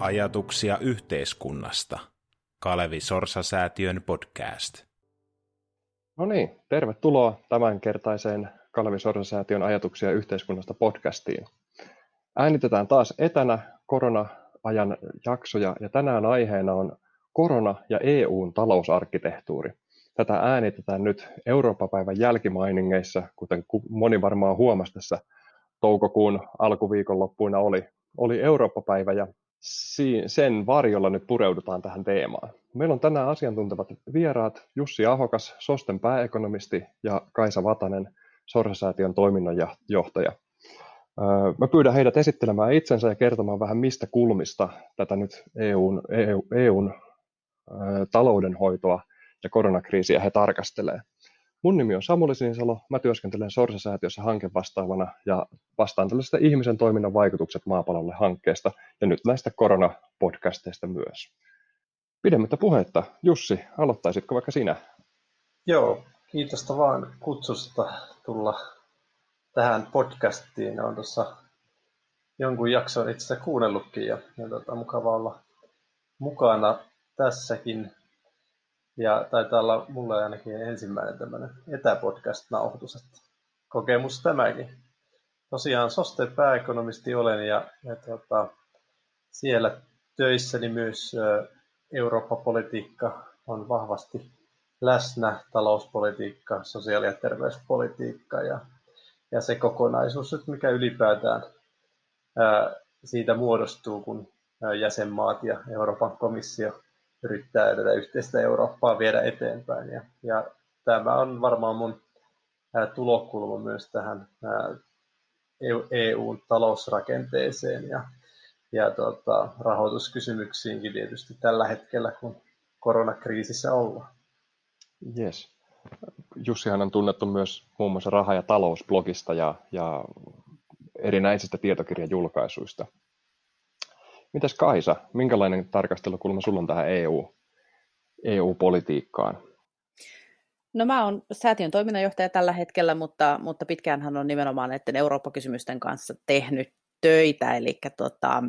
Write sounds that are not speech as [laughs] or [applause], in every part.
Ajatuksia yhteiskunnasta. Kalevi Sorsa-säätiön podcast. No niin, tervetuloa tämänkertaiseen Kalevi Sorsa-säätiön Ajatuksia yhteiskunnasta podcastiin. Äänitetään taas etänä korona-ajan jaksoja ja tänään aiheena on korona ja EUn talousarkkitehtuuri. Tätä äänitetään nyt Eurooppa-päivän jälkimainingeissa, kuten moni varmaan huomasi tässä toukokuun alkuviikonloppuina oli, oli Eurooppa-päivä ja sen varjolla nyt pureudutaan tähän teemaan. Meillä on tänään asiantuntevat vieraat Jussi Ahokas, Sosten pääekonomisti ja Kaisa Vatanen, Sorsasäätiön toiminnanjohtaja. Mä pyydän heidät esittelemään itsensä ja kertomaan vähän mistä kulmista tätä nyt EUn, EU, EUn taloudenhoitoa ja koronakriisiä he tarkastelee. Mun nimi on Samuli Sinisalo, mä työskentelen Sorsa-säätiössä hankevastaavana ja vastaan tällaisesta ihmisen toiminnan vaikutukset maapallolle hankkeesta ja nyt näistä koronapodcasteista myös. Pidemmittä puhetta, Jussi, aloittaisitko vaikka sinä? Joo, kiitos vaan kutsusta tulla tähän podcastiin. Olen tuossa jonkun jakson itse asiassa kuunnellutkin ja, ja tota, mukava olla mukana tässäkin ja taitaa olla mulle ainakin ensimmäinen tämmöinen etäpodcast-nauhoitus, että kokemus tämäkin. Tosiaan Soste pääekonomisti olen ja, ja tota, siellä töissäni myös Eurooppa-politiikka on vahvasti läsnä, talouspolitiikka, sosiaali- ja terveyspolitiikka ja, ja se kokonaisuus, että mikä ylipäätään ää, siitä muodostuu, kun jäsenmaat ja Euroopan komissio yrittää tätä yhteistä Eurooppaa viedä eteenpäin. Ja, ja tämä on varmaan mun tulokulma myös tähän EUn e talousrakenteeseen ja, ja tota, rahoituskysymyksiinkin tietysti tällä hetkellä, kun koronakriisissä ollaan. Yes. Jussihan on tunnettu myös muun muassa raha- ja talousblogista ja, ja erinäisistä tietokirjajulkaisuista. Mitäs Kaisa, minkälainen tarkastelukulma sulla on tähän EU, EU-politiikkaan? No mä oon säätiön toiminnanjohtaja tällä hetkellä, mutta, mutta pitkään hän on nimenomaan näiden Eurooppa-kysymysten kanssa tehnyt töitä, eli tota,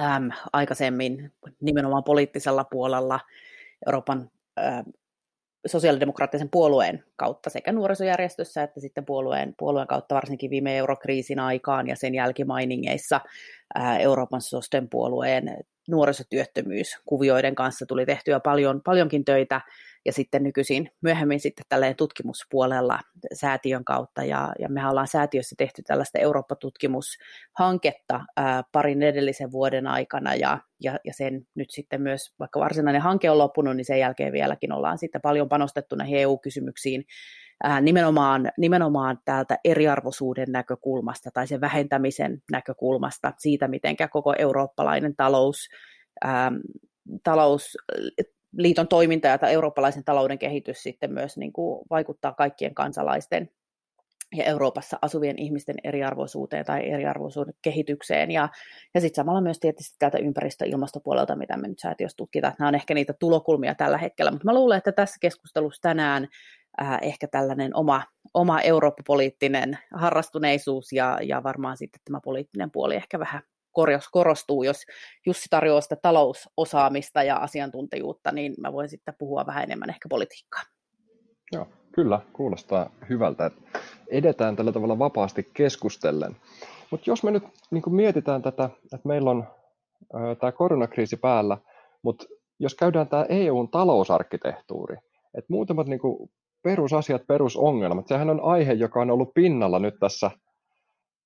äm, aikaisemmin nimenomaan poliittisella puolella Euroopan äm, sosiaalidemokraattisen puolueen kautta sekä nuorisojärjestössä että sitten puolueen, puolueen kautta varsinkin viime eurokriisin aikaan ja sen jälkimainingeissa Euroopan sosten puolueen nuorisotyöttömyyskuvioiden kanssa tuli tehtyä paljon, paljonkin töitä ja sitten nykyisin myöhemmin sitten tälleen tutkimuspuolella säätiön kautta. Ja, ja me ollaan säätiössä tehty tällaista Eurooppa-tutkimushanketta ää, parin edellisen vuoden aikana. Ja, ja, ja sen nyt sitten myös, vaikka varsinainen hanke on loppunut, niin sen jälkeen vieläkin ollaan sitten paljon panostettu näihin EU-kysymyksiin ää, nimenomaan, nimenomaan täältä eriarvoisuuden näkökulmasta tai sen vähentämisen näkökulmasta siitä, miten koko eurooppalainen talous, ää, talous liiton toiminta ja eurooppalaisen talouden kehitys sitten myös niin kuin vaikuttaa kaikkien kansalaisten ja Euroopassa asuvien ihmisten eriarvoisuuteen tai eriarvoisuuden kehitykseen. Ja, ja sitten samalla myös tietysti täältä ympäristö- ja ilmastopuolelta, mitä me nyt säätiössä tutkitaan. Nämä on ehkä niitä tulokulmia tällä hetkellä, mutta mä luulen, että tässä keskustelussa tänään äh, ehkä tällainen oma, oma eurooppapoliittinen harrastuneisuus ja, ja varmaan sitten tämä poliittinen puoli ehkä vähän korostuu, jos Jussi tarjoaa sitä talousosaamista ja asiantuntijuutta, niin mä voin sitten puhua vähän enemmän ehkä politiikkaa. Joo, kyllä, kuulostaa hyvältä, että edetään tällä tavalla vapaasti keskustellen. Mutta jos me nyt niin mietitään tätä, että meillä on tämä koronakriisi päällä, mutta jos käydään tämä EUn talousarkkitehtuuri, että muutamat niin kuin perusasiat, perusongelmat, sehän on aihe, joka on ollut pinnalla nyt tässä,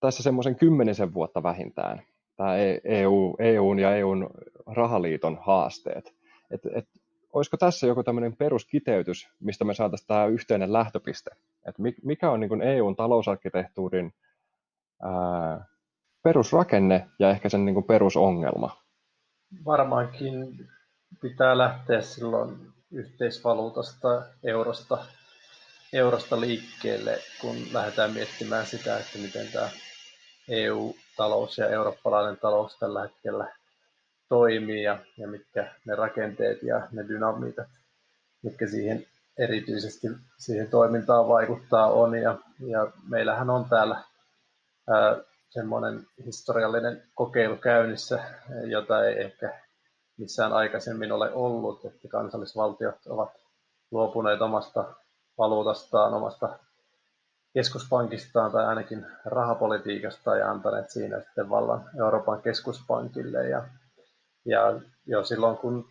tässä semmoisen kymmenisen vuotta vähintään tämä EU, e EUn ja EUn rahaliiton haasteet. Et, et, olisiko tässä joku tämmöinen peruskiteytys, mistä me saataisiin tämä yhteinen lähtöpiste? Et mikä on niin EUn talousarkkitehtuurin ää, perusrakenne ja ehkä sen niin perusongelma? Varmaankin pitää lähteä silloin yhteisvaluutasta, eurosta, eurosta liikkeelle, kun lähdetään miettimään sitä, että miten tämä EU-talous ja eurooppalainen talous tällä hetkellä toimii ja, ja mitkä ne rakenteet ja ne dynamiitat, mitkä siihen erityisesti siihen toimintaan vaikuttaa on. Ja, ja meillähän on täällä ää, semmoinen historiallinen kokeilu käynnissä, jota ei ehkä missään aikaisemmin ole ollut, että kansallisvaltiot ovat luopuneet omasta valuutastaan, omasta keskuspankistaan tai ainakin rahapolitiikasta ja antaneet siinä sitten vallan Euroopan keskuspankille. Ja, ja jo silloin, kun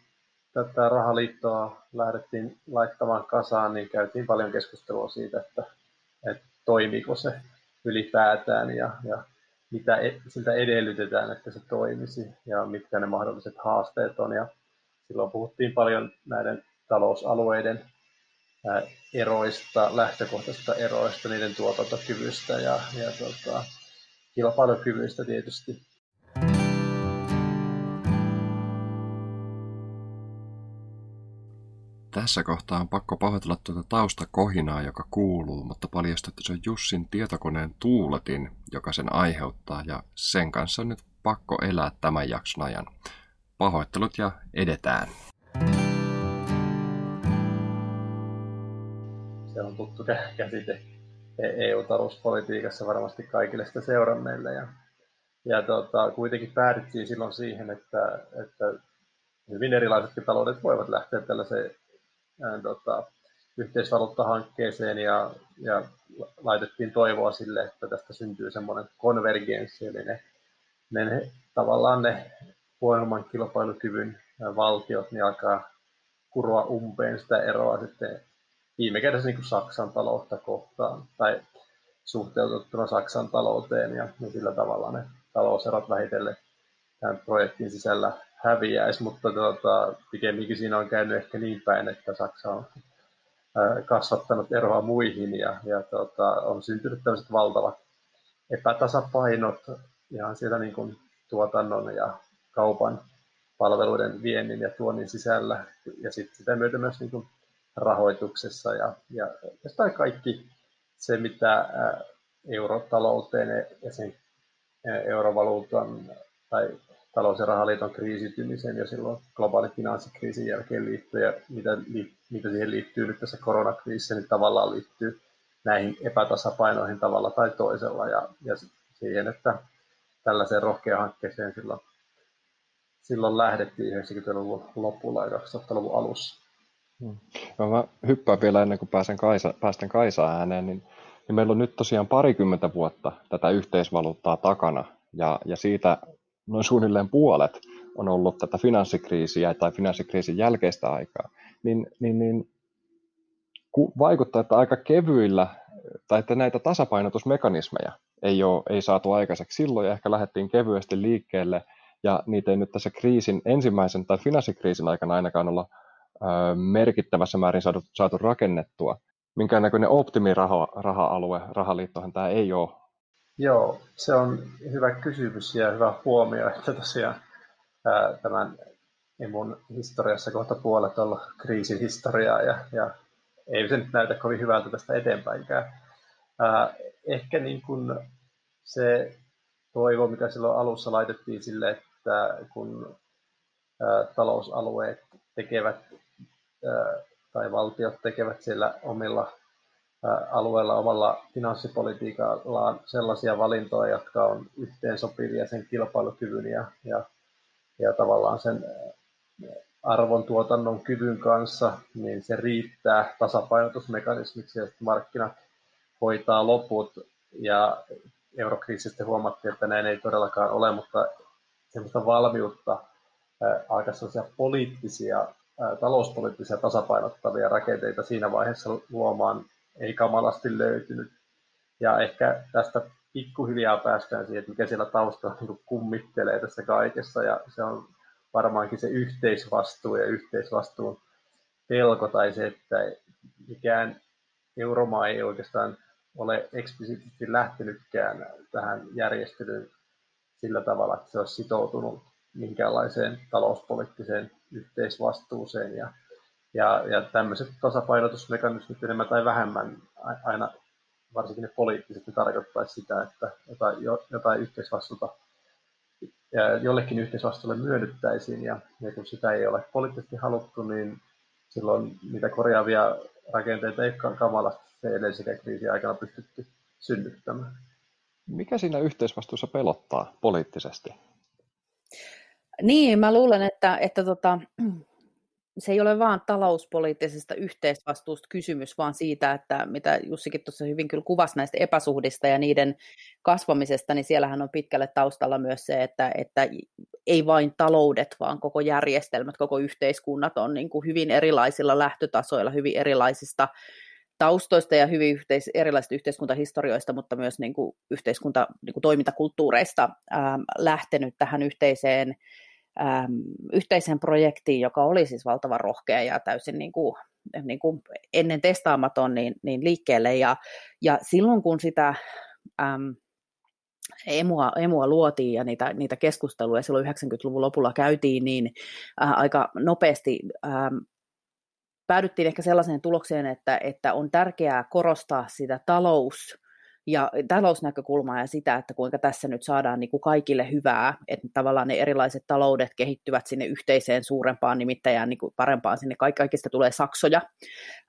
tätä rahaliittoa lähdettiin laittamaan kasaan, niin käytiin paljon keskustelua siitä, että, että toimiiko se ylipäätään ja, ja mitä e, siltä edellytetään, että se toimisi ja mitkä ne mahdolliset haasteet on. Ja silloin puhuttiin paljon näiden talousalueiden eroista, lähtökohtaisista eroista, niiden tuotantokyvystä ja, ja tota, kilpailukyvystä tietysti. Tässä kohtaa on pakko pahoitella tuota taustakohinaa, joka kuuluu, mutta paljastui, että se on Jussin tietokoneen tuuletin, joka sen aiheuttaa, ja sen kanssa on nyt pakko elää tämän jakson ajan. Pahoittelut ja edetään. Se on tuttu käsite EU-talouspolitiikassa varmasti kaikille sitä seuranneille. Ja, ja tota, kuitenkin päädyttiin silloin siihen, että, että hyvin erilaisetkin taloudet voivat lähteä tällaiseen tota, yhteisvaluuttahankkeeseen ja, ja laitettiin toivoa sille, että tästä syntyy semmoinen konvergenssi, eli ne, ne, ne tavallaan ne huonomman kilpailukyvyn valtiot niin alkaa kuroa umpeen sitä eroa sitten viime kädessä niin kuin Saksan taloutta kohtaan tai suhteutettuna Saksan talouteen ja, ja sillä tavalla ne talouserot vähitellen tämän projektin sisällä häviäisi, mutta tuota, pikemminkin siinä on käynyt ehkä niin päin, että Saksa on kasvattanut eroa muihin ja, ja tuota, on syntynyt tällaiset valtavat epätasapainot ihan siellä niin kuin tuotannon ja kaupan palveluiden viennin ja tuonnin sisällä ja sitten sitä myötä myös niin kuin rahoituksessa ja, ja oikeastaan kaikki se, mitä eurotalouteen ja sen eurovaluutan tai talous- ja rahaliiton kriisitymisen ja silloin globaalin finanssikriisin jälkeen liittyy ja mitä, mitä siihen liittyy nyt tässä koronakriisissä, niin tavallaan liittyy näihin epätasapainoihin tavalla tai toisella ja, ja siihen, että tällaiseen rohkeaan hankkeeseen silloin, silloin lähdettiin 90-luvun lopulla ja 2000-luvun alussa. Hmm. Mä hyppään vielä ennen kuin pääsen Kaisa, päästän Kaisa ääneen, niin, niin meillä on nyt tosiaan parikymmentä vuotta tätä yhteisvaluuttaa takana, ja, ja siitä noin suunnilleen puolet on ollut tätä finanssikriisiä tai finanssikriisin jälkeistä aikaa, niin, niin, niin vaikuttaa, että aika kevyillä, tai että näitä tasapainotusmekanismeja ei, ole, ei saatu aikaiseksi. Silloin, ja ehkä lähdettiin kevyesti liikkeelle, ja niitä ei nyt tässä kriisin ensimmäisen tai finanssikriisin aikana ainakaan olla merkittävässä määrin saatu, saatu rakennettua. Minkään näköinen optimiraha-alue, rahaliittohan tämä ei ole. Joo, se on hyvä kysymys ja hyvä huomio, että tosiaan ää, tämän mun historiassa kohta puolet on kriisin historiaa ja, ja ei se nyt näytä kovin hyvältä tästä eteenpäinkään. Ää, ehkä niin kuin se toivo, mitä silloin alussa laitettiin sille, että kun talousalueet tekevät tai valtiot tekevät siellä omilla alueella omalla finanssipolitiikallaan sellaisia valintoja, jotka on yhteensopivia sen kilpailukyvyn ja, ja, ja tavallaan sen arvon tuotannon kyvyn kanssa, niin se riittää tasapainotusmekanismiksi, että markkinat hoitaa loput. Ja eurokriisistä huomattiin, että näin ei todellakaan ole, mutta semmoista valmiutta aika poliittisia talouspoliittisia tasapainottavia rakenteita siinä vaiheessa luomaan ei kamalasti löytynyt. Ja ehkä tästä pikkuhiljaa päästään siihen, että mikä siellä taustalla niin kummittelee tässä kaikessa. Ja se on varmaankin se yhteisvastuu ja yhteisvastuun pelko tai se, että mikään euromaa ei oikeastaan ole eksplisiittisesti lähtenytkään tähän järjestelyyn sillä tavalla, että se olisi sitoutunut minkäänlaiseen talouspoliittiseen yhteisvastuuseen ja, ja, ja tämmöiset tasapainotusmekanismit enemmän tai vähemmän aina varsinkin ne poliittiset ne tarkoittaisi sitä, että jotain, jotain yhteisvastuuta jollekin yhteisvastuulle myönnyttäisiin ja, ja kun sitä ei ole poliittisesti haluttu, niin silloin niitä korjaavia rakenteita ei kamalasti se edellisekä kriisin aikana pystytty synnyttämään. Mikä siinä yhteisvastuussa pelottaa poliittisesti? Niin, mä luulen, että, että tota, se ei ole vain talouspoliittisesta yhteisvastuusta kysymys, vaan siitä, että mitä Jussikin tuossa hyvin kyllä kuvasi näistä epäsuhdista ja niiden kasvamisesta, niin siellähän on pitkälle taustalla myös se, että, että ei vain taloudet, vaan koko järjestelmät, koko yhteiskunnat on niin kuin hyvin erilaisilla lähtötasoilla, hyvin erilaisista taustoista ja hyvin yhteis- erilaisista yhteiskuntahistorioista, mutta myös niin kuin yhteiskunta, niin kuin toimintakulttuureista ää, lähtenyt tähän yhteiseen äm, yhteiseen projektiin, joka oli siis valtavan rohkea ja täysin niin kuin, niin kuin ennen testaamaton niin, niin liikkeelle. Ja, ja silloin kun sitä äm, emua, emua luotiin ja niitä, niitä keskusteluja silloin 90-luvun lopulla käytiin, niin äh, aika nopeasti ähm, päädyttiin ehkä sellaiseen tulokseen, että, että on tärkeää korostaa sitä talous- ja talousnäkökulmaa ja sitä, että kuinka tässä nyt saadaan niin kuin kaikille hyvää, että tavallaan ne erilaiset taloudet kehittyvät sinne yhteiseen suurempaan nimittäjään niin kuin parempaan, sinne kaikista tulee saksoja,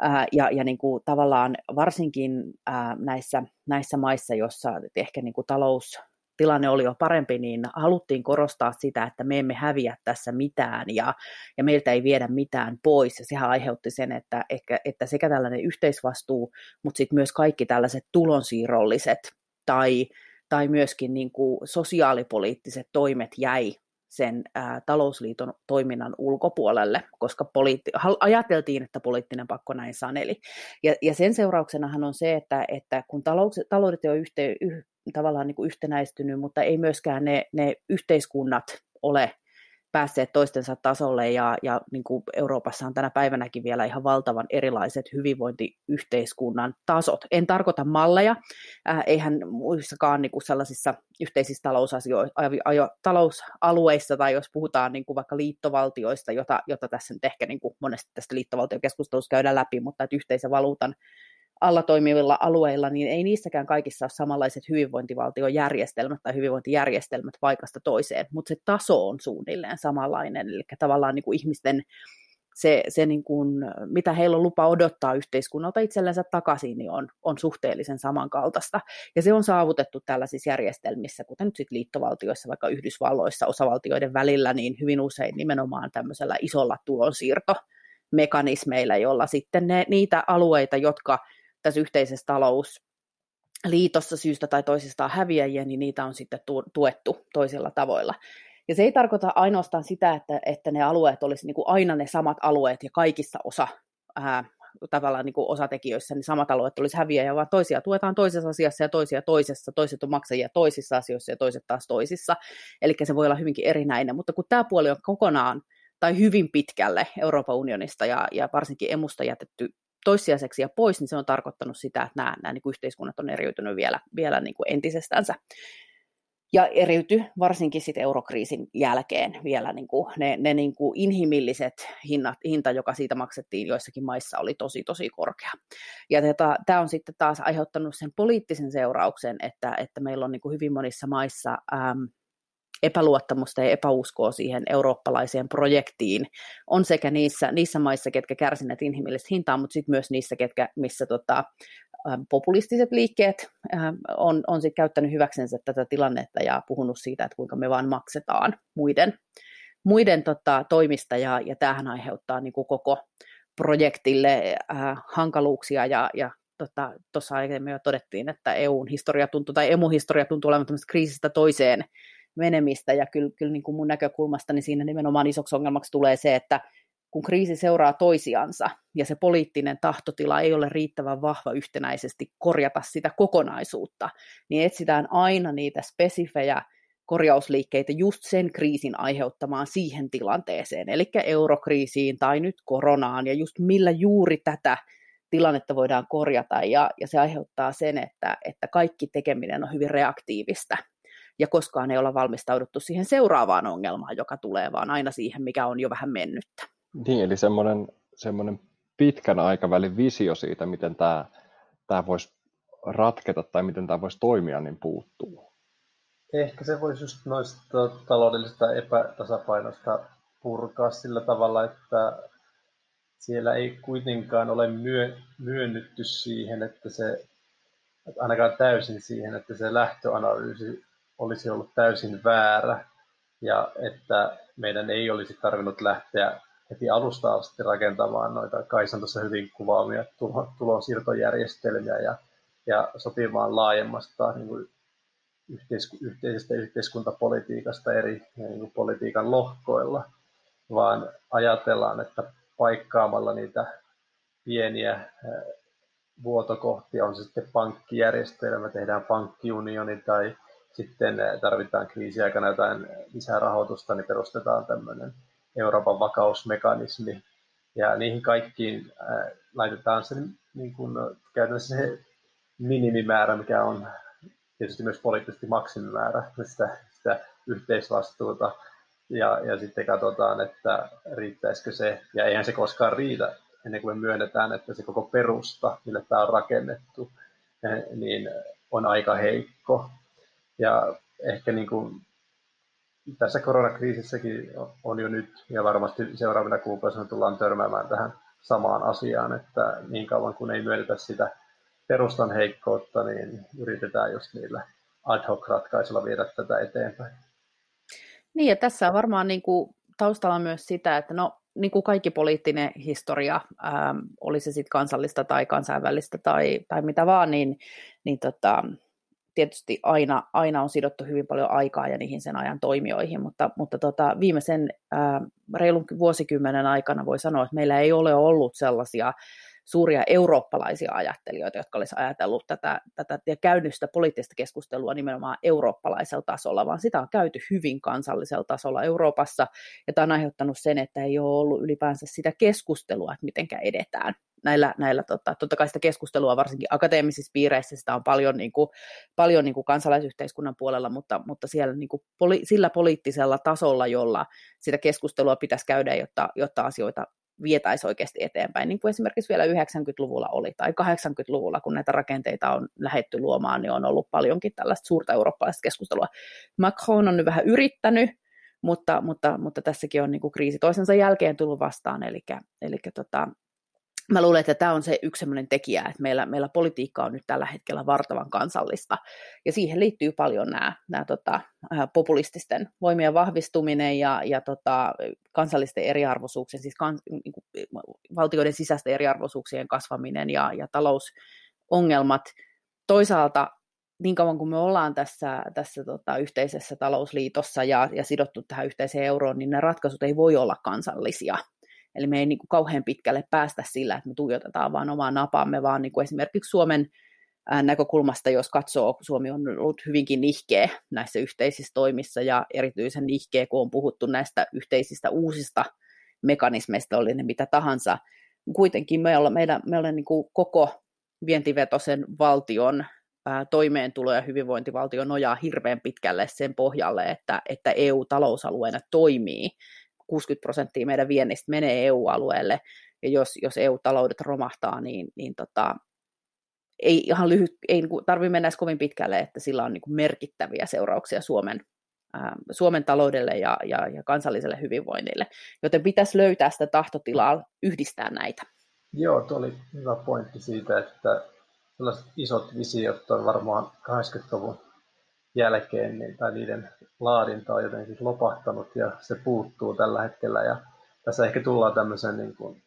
ää, ja, ja niin kuin tavallaan varsinkin ää, näissä, näissä maissa, joissa ehkä niin kuin talous tilanne oli jo parempi, niin haluttiin korostaa sitä, että me emme häviä tässä mitään ja, ja meiltä ei viedä mitään pois. Ja sehän aiheutti sen, että, että, että sekä tällainen yhteisvastuu, mutta sitten myös kaikki tällaiset tulonsiirrolliset tai, tai myöskin niin kuin sosiaalipoliittiset toimet jäi sen ää, talousliiton toiminnan ulkopuolelle, koska poliitti- ajateltiin, että poliittinen pakko näin saneli. Ja, ja sen seurauksenahan on se, että, että kun talous, taloudet on yhte, yh, tavallaan niin kuin yhtenäistynyt, mutta ei myöskään ne, ne yhteiskunnat ole päässeet toistensa tasolle ja, ja niin kuin Euroopassa on tänä päivänäkin vielä ihan valtavan erilaiset hyvinvointiyhteiskunnan tasot. En tarkoita malleja, äh, eihän muissakaan niin kuin sellaisissa yhteisissä talousalueissa tai jos puhutaan niin kuin vaikka liittovaltioista, jota, jota tässä nyt ehkä niin kuin monesti tästä liittovaltiokeskustelussa käydään läpi, mutta että yhteisen valuutan alla toimivilla alueilla, niin ei niissäkään kaikissa ole samanlaiset hyvinvointivaltiojärjestelmät tai hyvinvointijärjestelmät paikasta toiseen, mutta se taso on suunnilleen samanlainen, eli tavallaan niin kuin ihmisten se, se niin kuin, mitä heillä on lupa odottaa yhteiskunnalta itsellensä takaisin, niin on, on suhteellisen samankaltaista. Ja se on saavutettu tällaisissa järjestelmissä, kuten nyt sitten liittovaltioissa, vaikka Yhdysvalloissa osavaltioiden välillä, niin hyvin usein nimenomaan tämmöisellä isolla tulonsiirtomekanismeilla, jolla sitten ne, niitä alueita, jotka tässä yhteisessä talousliitossa syystä tai toisesta häviäjiä, niin niitä on sitten tuettu toisilla tavoilla. Ja se ei tarkoita ainoastaan sitä, että, että ne alueet olisi niin aina ne samat alueet ja kaikissa osa ää, tavallaan niin kuin osatekijöissä, niin samat alueet olisi häviäjä, vaan toisia tuetaan toisessa asiassa ja toisia toisessa, toiset on maksajia toisissa asioissa ja toiset taas toisissa. Eli se voi olla hyvinkin erinäinen, mutta kun tämä puoli on kokonaan tai hyvin pitkälle Euroopan unionista ja, ja varsinkin emusta jätetty toissijaiseksi ja pois, niin se on tarkoittanut sitä, että nämä, nämä niin kuin yhteiskunnat on eriytynyt vielä, vielä niin kuin entisestänsä. Ja eriyty varsinkin sitten eurokriisin jälkeen vielä niin kuin ne, ne niin kuin inhimilliset hinnat, hinta, joka siitä maksettiin joissakin maissa, oli tosi tosi korkea. Ja tämä on sitten taas aiheuttanut sen poliittisen seurauksen, että, että meillä on niin kuin hyvin monissa maissa äm, epäluottamusta ja epäuskoa siihen eurooppalaiseen projektiin. On sekä niissä, niissä maissa, ketkä kärsineet inhimillistä hintaa, mutta sitten myös niissä, ketkä, missä tota, populistiset liikkeet on, on sit käyttänyt hyväksensä tätä tilannetta ja puhunut siitä, että kuinka me vaan maksetaan muiden, muiden tota, toimista, ja, ja tämähän aiheuttaa niin kuin koko projektille äh, hankaluuksia ja, ja tuossa tota, aiemmin jo todettiin, että EUn historia tuntuu, tai emu-historia tuntuu olevan kriisistä toiseen menemistä, ja kyllä, kyllä niin kuin mun näkökulmasta niin siinä nimenomaan isoksi ongelmaksi tulee se, että kun kriisi seuraa toisiansa ja se poliittinen tahtotila ei ole riittävän vahva yhtenäisesti korjata sitä kokonaisuutta, niin etsitään aina niitä spesifejä korjausliikkeitä just sen kriisin aiheuttamaan siihen tilanteeseen, eli eurokriisiin tai nyt koronaan, ja just millä juuri tätä tilannetta voidaan korjata, ja, ja se aiheuttaa sen, että, että kaikki tekeminen on hyvin reaktiivista ja koskaan ei olla valmistauduttu siihen seuraavaan ongelmaan, joka tulee, vaan aina siihen, mikä on jo vähän mennyttä. Niin, eli semmoinen, semmoinen pitkän aikavälin visio siitä, miten tämä, tämä voisi ratketa tai miten tämä voisi toimia, niin puuttuu. Ehkä se voisi just noista taloudellisista epätasapainosta purkaa sillä tavalla, että siellä ei kuitenkaan ole myö, myönnytty siihen, että se ainakaan täysin siihen, että se lähtöanalyysi olisi ollut täysin väärä ja että meidän ei olisi tarvinnut lähteä heti alusta asti rakentamaan noita Kaisan tuossa hyvin kuvaamia tulonsiirtojärjestelmiä ja, ja sopimaan laajemmasta niin kuin yhteisku, yhteisestä yhteiskuntapolitiikasta eri niin kuin politiikan lohkoilla, vaan ajatellaan, että paikkaamalla niitä pieniä vuotokohtia, on se sitten pankkijärjestelmä, tehdään pankkiunioni tai sitten tarvitaan kriisiaikana jotain lisää rahoitusta, niin perustetaan tämmöinen Euroopan vakausmekanismi. Ja niihin kaikkiin laitetaan se niin kuin, käytännössä se minimimäärä, mikä on tietysti myös poliittisesti maksimimäärä sitä, sitä yhteisvastuuta. Ja, ja sitten katsotaan, että riittäisikö se, ja eihän se koskaan riitä, ennen kuin me myönnetään, että se koko perusta, millä tämä on rakennettu, niin on aika heikko. Ja ehkä niin kuin tässä koronakriisissäkin on jo nyt, ja varmasti seuraavina kuukausina tullaan törmäämään tähän samaan asiaan, että niin kauan kun ei myönnetä sitä perustan heikkoutta, niin yritetään just niillä ad hoc ratkaisuilla viedä tätä eteenpäin. Niin, ja tässä on varmaan niin kuin taustalla myös sitä, että no, niin kuin kaikki poliittinen historia, ähm, oli se sitten kansallista tai kansainvälistä tai, tai mitä vaan, niin, niin tota, tietysti aina, aina on sidottu hyvin paljon aikaa ja niihin sen ajan toimijoihin, mutta, mutta tota, viimeisen ää, reilun vuosikymmenen aikana voi sanoa, että meillä ei ole ollut sellaisia suuria eurooppalaisia ajattelijoita, jotka olisivat ajatellut tätä, tätä ja käynyt sitä poliittista keskustelua nimenomaan eurooppalaisella tasolla, vaan sitä on käyty hyvin kansallisella tasolla Euroopassa, ja tämä on aiheuttanut sen, että ei ole ollut ylipäänsä sitä keskustelua, että miten edetään näillä, näillä tota, totta kai sitä keskustelua varsinkin akateemisissa piireissä, sitä on paljon, niin kuin, paljon niin kuin kansalaisyhteiskunnan puolella, mutta, mutta siellä niin kuin poli, sillä poliittisella tasolla, jolla sitä keskustelua pitäisi käydä, jotta, jotta asioita vietäisi oikeasti eteenpäin, niin kuin esimerkiksi vielä 90-luvulla oli, tai 80-luvulla, kun näitä rakenteita on lähetty luomaan, niin on ollut paljonkin tällaista suurta eurooppalaista keskustelua. Macron on nyt vähän yrittänyt, mutta, mutta, mutta tässäkin on niin kuin kriisi toisensa jälkeen tullut vastaan, eli, eli tota, mä luulen, että tämä on se yksi sellainen tekijä, että meillä, meillä politiikka on nyt tällä hetkellä vartavan kansallista, ja siihen liittyy paljon nämä, nämä tota, populististen voimien vahvistuminen ja, ja tota, kansallisten eriarvoisuuksien, siis kans, niin kuin, valtioiden sisäisten eriarvoisuuksien kasvaminen ja, ja talousongelmat. Toisaalta niin kauan kuin me ollaan tässä, tässä tota, yhteisessä talousliitossa ja, ja sidottu tähän yhteiseen euroon, niin ne ratkaisut ei voi olla kansallisia. Eli me ei niin kuin kauhean pitkälle päästä sillä, että me tuijotetaan vaan omaa napaamme, vaan niin kuin esimerkiksi Suomen näkökulmasta, jos katsoo, Suomi on ollut hyvinkin nihkeä näissä yhteisissä toimissa ja erityisen nihkeä, kun on puhuttu näistä yhteisistä uusista mekanismeista, oli ne mitä tahansa. Kuitenkin me ollaan, meidän, me ollaan niin kuin koko vientivetoisen valtion toimeentulo ja hyvinvointivaltio nojaa hirveän pitkälle sen pohjalle, että, että EU-talousalueena toimii 60 prosenttia meidän viennistä menee EU-alueelle, ja jos, jos EU-taloudet romahtaa, niin, niin tota, ei ihan lyhyt, ei niin tarvitse mennä edes kovin pitkälle, että sillä on niin kuin merkittäviä seurauksia Suomen, ää, Suomen taloudelle ja, ja, ja kansalliselle hyvinvoinnille. Joten pitäisi löytää sitä tahtotilaa yhdistää näitä. Joo, tuo oli hyvä pointti siitä, että sellaiset isot visiot on varmaan 80-luvun jälkeen, niin, tai niiden laadinta on jotenkin lopahtanut ja se puuttuu tällä hetkellä. Ja tässä ehkä tullaan tämmöisen niin kuin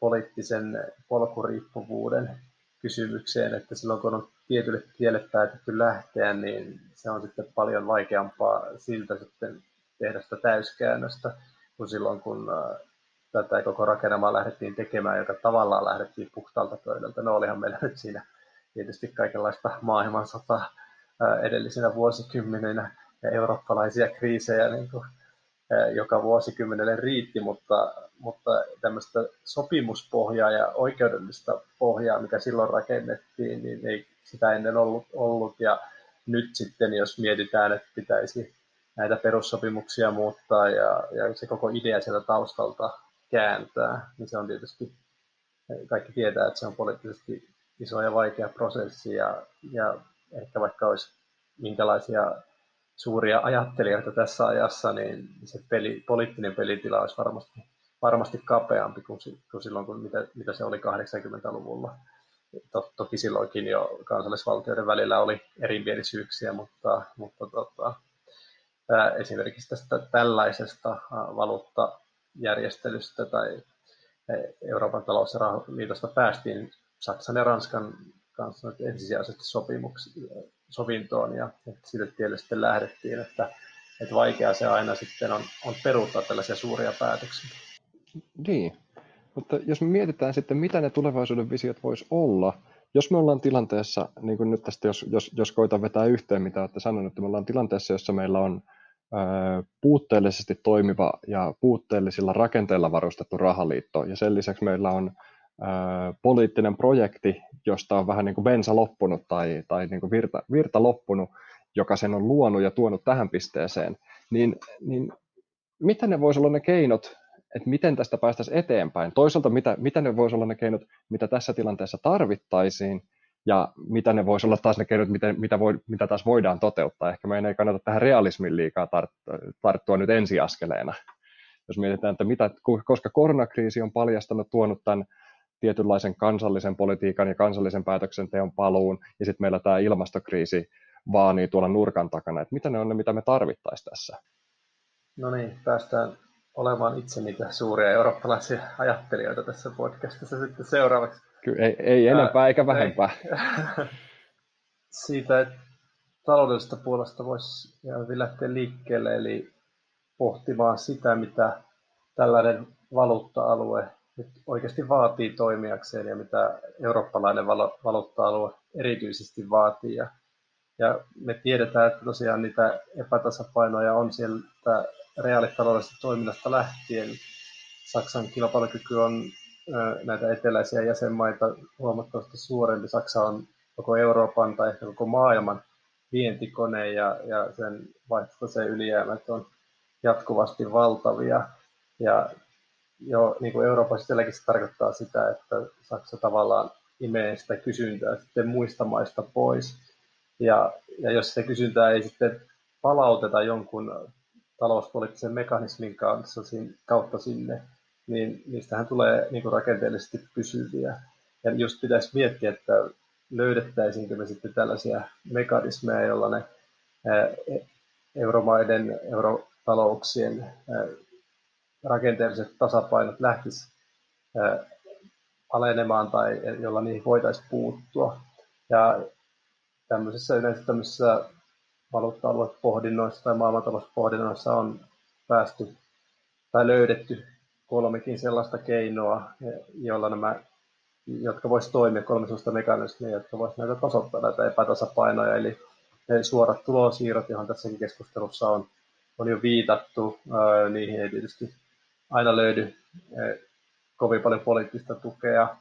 poliittisen polkuriippuvuuden kysymykseen, että silloin kun on tietylle tielle päätetty lähteä, niin se on sitten paljon vaikeampaa siltä sitten tehdä sitä täyskäännöstä, kuin silloin kun äh, tätä koko rakennelmaa lähdettiin tekemään, joka tavallaan lähdettiin puhtaalta pöydältä. No olihan meillä nyt siinä tietysti kaikenlaista maailmansotaa edellisinä vuosikymmeninä ja eurooppalaisia kriisejä niin kuin, joka vuosikymmenelle riitti, mutta, mutta tämmöistä sopimuspohjaa ja oikeudellista pohjaa, mikä silloin rakennettiin, niin ei sitä ennen ollut, ollut. Ja nyt sitten, jos mietitään, että pitäisi näitä perussopimuksia muuttaa ja, ja se koko idea sieltä taustalta kääntää, niin se on tietysti, kaikki tietää, että se on poliittisesti iso ja vaikea prosessi ja, ja ehkä vaikka olisi minkälaisia suuria ajattelijoita tässä ajassa, niin se peli, poliittinen pelitila olisi varmasti, varmasti kapeampi kuin, kuin silloin, kun mitä, mitä se oli 80-luvulla. to, toki silloinkin jo kansallisvaltioiden välillä oli erimielisyyksiä, mutta, mutta tota, ää, esimerkiksi tästä tällaisesta valuuttajärjestelystä tai Euroopan talous- ja rahaliitosta päästiin Saksan ja Ranskan kanssa ensisijaisesti sovintoon ja sille tielle sitten lähdettiin, että, että vaikea se aina sitten on, on peruuttaa tällaisia suuria päätöksiä. Niin, mutta jos me mietitään sitten, mitä ne tulevaisuuden visiot voisi olla, jos me ollaan tilanteessa, niin kuin nyt tästä, jos, jos, jos koitan vetää yhteen, mitä olette sanoneet, että me ollaan tilanteessa, jossa meillä on puutteellisesti toimiva ja puutteellisilla rakenteilla varustettu rahaliitto, ja sen lisäksi meillä on poliittinen projekti, josta on vähän niin kuin bensa loppunut tai, tai niin kuin virta, virta loppunut, joka sen on luonut ja tuonut tähän pisteeseen, niin, niin mitä ne voisi olla ne keinot, että miten tästä päästäisiin eteenpäin? Toisaalta mitä, mitä ne voisi olla ne keinot, mitä tässä tilanteessa tarvittaisiin, ja mitä ne voisi olla taas ne keinot, miten, mitä, voi, mitä taas voidaan toteuttaa. Ehkä meidän ei kannata tähän realismin liikaa tart- tarttua nyt ensiaskeleena. Jos mietitään, että mitä, koska koronakriisi on paljastanut, tuonut tämän tietynlaisen kansallisen politiikan ja kansallisen päätöksenteon paluun, ja sitten meillä tämä ilmastokriisi vaanii tuolla nurkan takana, että mitä ne on ne, mitä me tarvittaisiin tässä? No niin, päästään olemaan itse niitä suuria eurooppalaisia ajattelijoita tässä podcastissa sitten seuraavaksi. Kyllä ei, ei enempää Ää, eikä vähempää. Ei. [laughs] Siitä, että taloudellisesta puolesta voisi lähteä liikkeelle, eli pohtimaan sitä, mitä tällainen valuutta-alue nyt oikeasti vaatii toimijakseen ja mitä eurooppalainen valuutta-alue erityisesti vaatii. Ja, ja me tiedetään, että tosiaan niitä epätasapainoja on sieltä reaalitaloudellisesta toiminnasta lähtien. Saksan kilpailukyky on näitä eteläisiä jäsenmaita huomattavasti suurempi. Saksa on koko Euroopan tai ehkä koko maailman vientikone ja, ja sen vaihtotaseen ylijäämät on jatkuvasti valtavia. Ja jo niin kuin Euroopan sisälläkin se tarkoittaa sitä, että Saksa tavallaan imee sitä kysyntää sitten muista maista pois. Ja, ja jos se kysyntää ei sitten palauteta jonkun talouspoliittisen mekanismin kanssa, kautta sinne, niin niistähän tulee niin kuin rakenteellisesti pysyviä. Ja just pitäisi miettiä, että löydettäisiinkö me sitten tällaisia mekanismeja, joilla ne euromaiden, eurotalouksien rakenteelliset tasapainot lähtis alenemaan tai jolla niihin voitaisiin puuttua. Ja tämmöisessä yleensä tämmöisessä valuutta-aluepohdinnoissa tai maailmantalouspohdinnoissa on päästy tai löydetty kolmekin sellaista keinoa, joilla nämä, jotka voisi toimia, kolme sellaista mekanismia, jotka voisi näitä tasoittaa näitä epätasapainoja, eli suorat tulosiirrot, johon tässäkin keskustelussa on, on jo viitattu, niihin ei tietysti aina löydy kovin paljon poliittista tukea,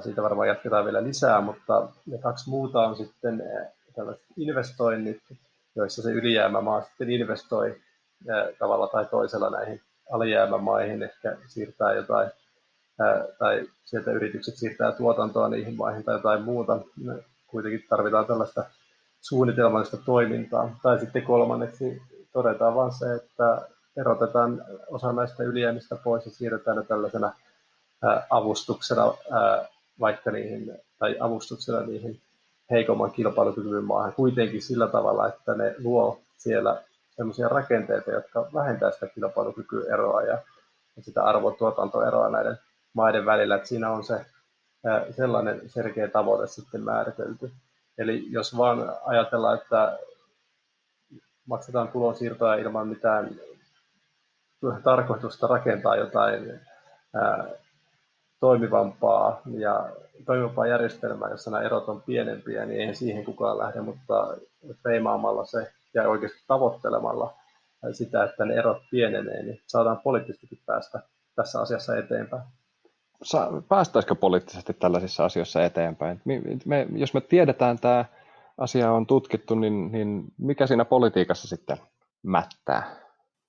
siitä varmaan jatketaan vielä lisää, mutta ne kaksi muuta on sitten tällaiset investoinnit, joissa se ylijäämämaa sitten investoi tavalla tai toisella näihin alijäämämaihin, ehkä siirtää jotain, tai sieltä yritykset siirtää tuotantoa niihin maihin tai jotain muuta. Me kuitenkin tarvitaan tällaista suunnitelmallista toimintaa. Tai sitten kolmanneksi todetaan vain se, että erotetaan osa näistä ylijäämistä pois ja siirretään ne tällaisena avustuksena vaikka niihin, tai avustuksena niihin heikomman kilpailukyvyn maahan kuitenkin sillä tavalla, että ne luo siellä sellaisia rakenteita, jotka vähentää sitä kilpailukykyeroa ja sitä arvotuotantoeroa näiden maiden välillä, että siinä on se sellainen selkeä tavoite sitten määritelty. Eli jos vaan ajatellaan, että maksetaan tulonsiirtoja ilman mitään tarkoitusta rakentaa jotain ää, toimivampaa ja toimivampaa järjestelmää, jossa nämä erot on pienempiä, niin eihän siihen kukaan lähde, mutta feimaamalla se ja oikeasti tavoittelemalla sitä, että ne erot pienenee, niin saadaan poliittisestikin päästä tässä asiassa eteenpäin. Päästäisikö poliittisesti tällaisissa asioissa eteenpäin? Me, jos me tiedetään tämä asia on tutkittu, niin, niin mikä siinä politiikassa sitten mättää?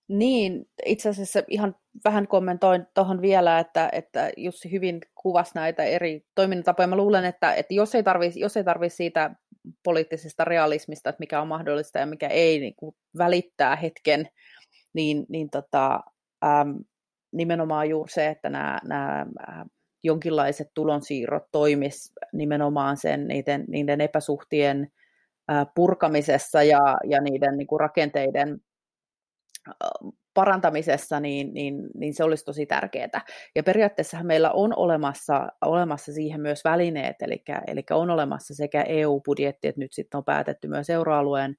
Niin, itse asiassa ihan vähän kommentoin tuohon vielä, että, että Jussi hyvin kuvasi näitä eri toimintatapoja. Mä luulen, että, että jos ei tarvitsisi jos ei tarvitse siitä poliittisesta realismista, että mikä on mahdollista ja mikä ei niin kuin välittää hetken, niin, niin tota, äm, nimenomaan juuri se, että nämä, nämä jonkinlaiset tulonsiirrot toimis nimenomaan sen niiden, niiden epäsuhtien purkamisessa ja, ja niiden niin kuin rakenteiden parantamisessa, niin, niin, niin se olisi tosi tärkeää. Ja periaatteessa meillä on olemassa, olemassa siihen myös välineet, eli, eli on olemassa sekä EU-budjetti, että nyt sitten on päätetty myös euroalueen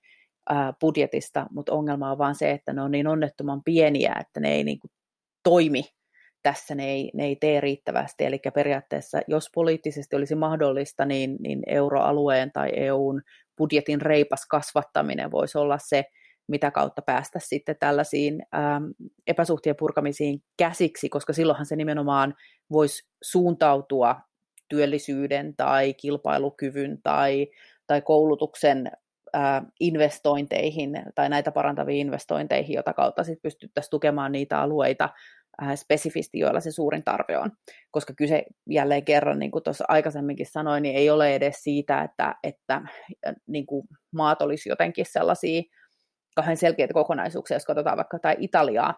budjetista, mutta ongelma on vaan se, että ne on niin onnettoman pieniä, että ne ei niin kuin toimi tässä, ne ei, ne ei tee riittävästi. Eli periaatteessa, jos poliittisesti olisi mahdollista, niin, niin euroalueen tai EUn budjetin reipas kasvattaminen voisi olla se, mitä kautta päästä sitten tällaisiin ähm, epäsuhtien purkamisiin käsiksi, koska silloinhan se nimenomaan voisi suuntautua työllisyyden tai kilpailukyvyn tai, tai koulutuksen äh, investointeihin tai näitä parantaviin investointeihin, jota kautta sitten pystyttäisiin tukemaan niitä alueita äh, spesifisti, joilla se suurin tarve on. Koska kyse jälleen kerran, niin kuin tuossa aikaisemminkin sanoin, niin ei ole edes siitä, että, että äh, niin kuin maat olisi jotenkin sellaisia kauhean selkeitä kokonaisuuksia, jos katsotaan vaikka tai Italiaa,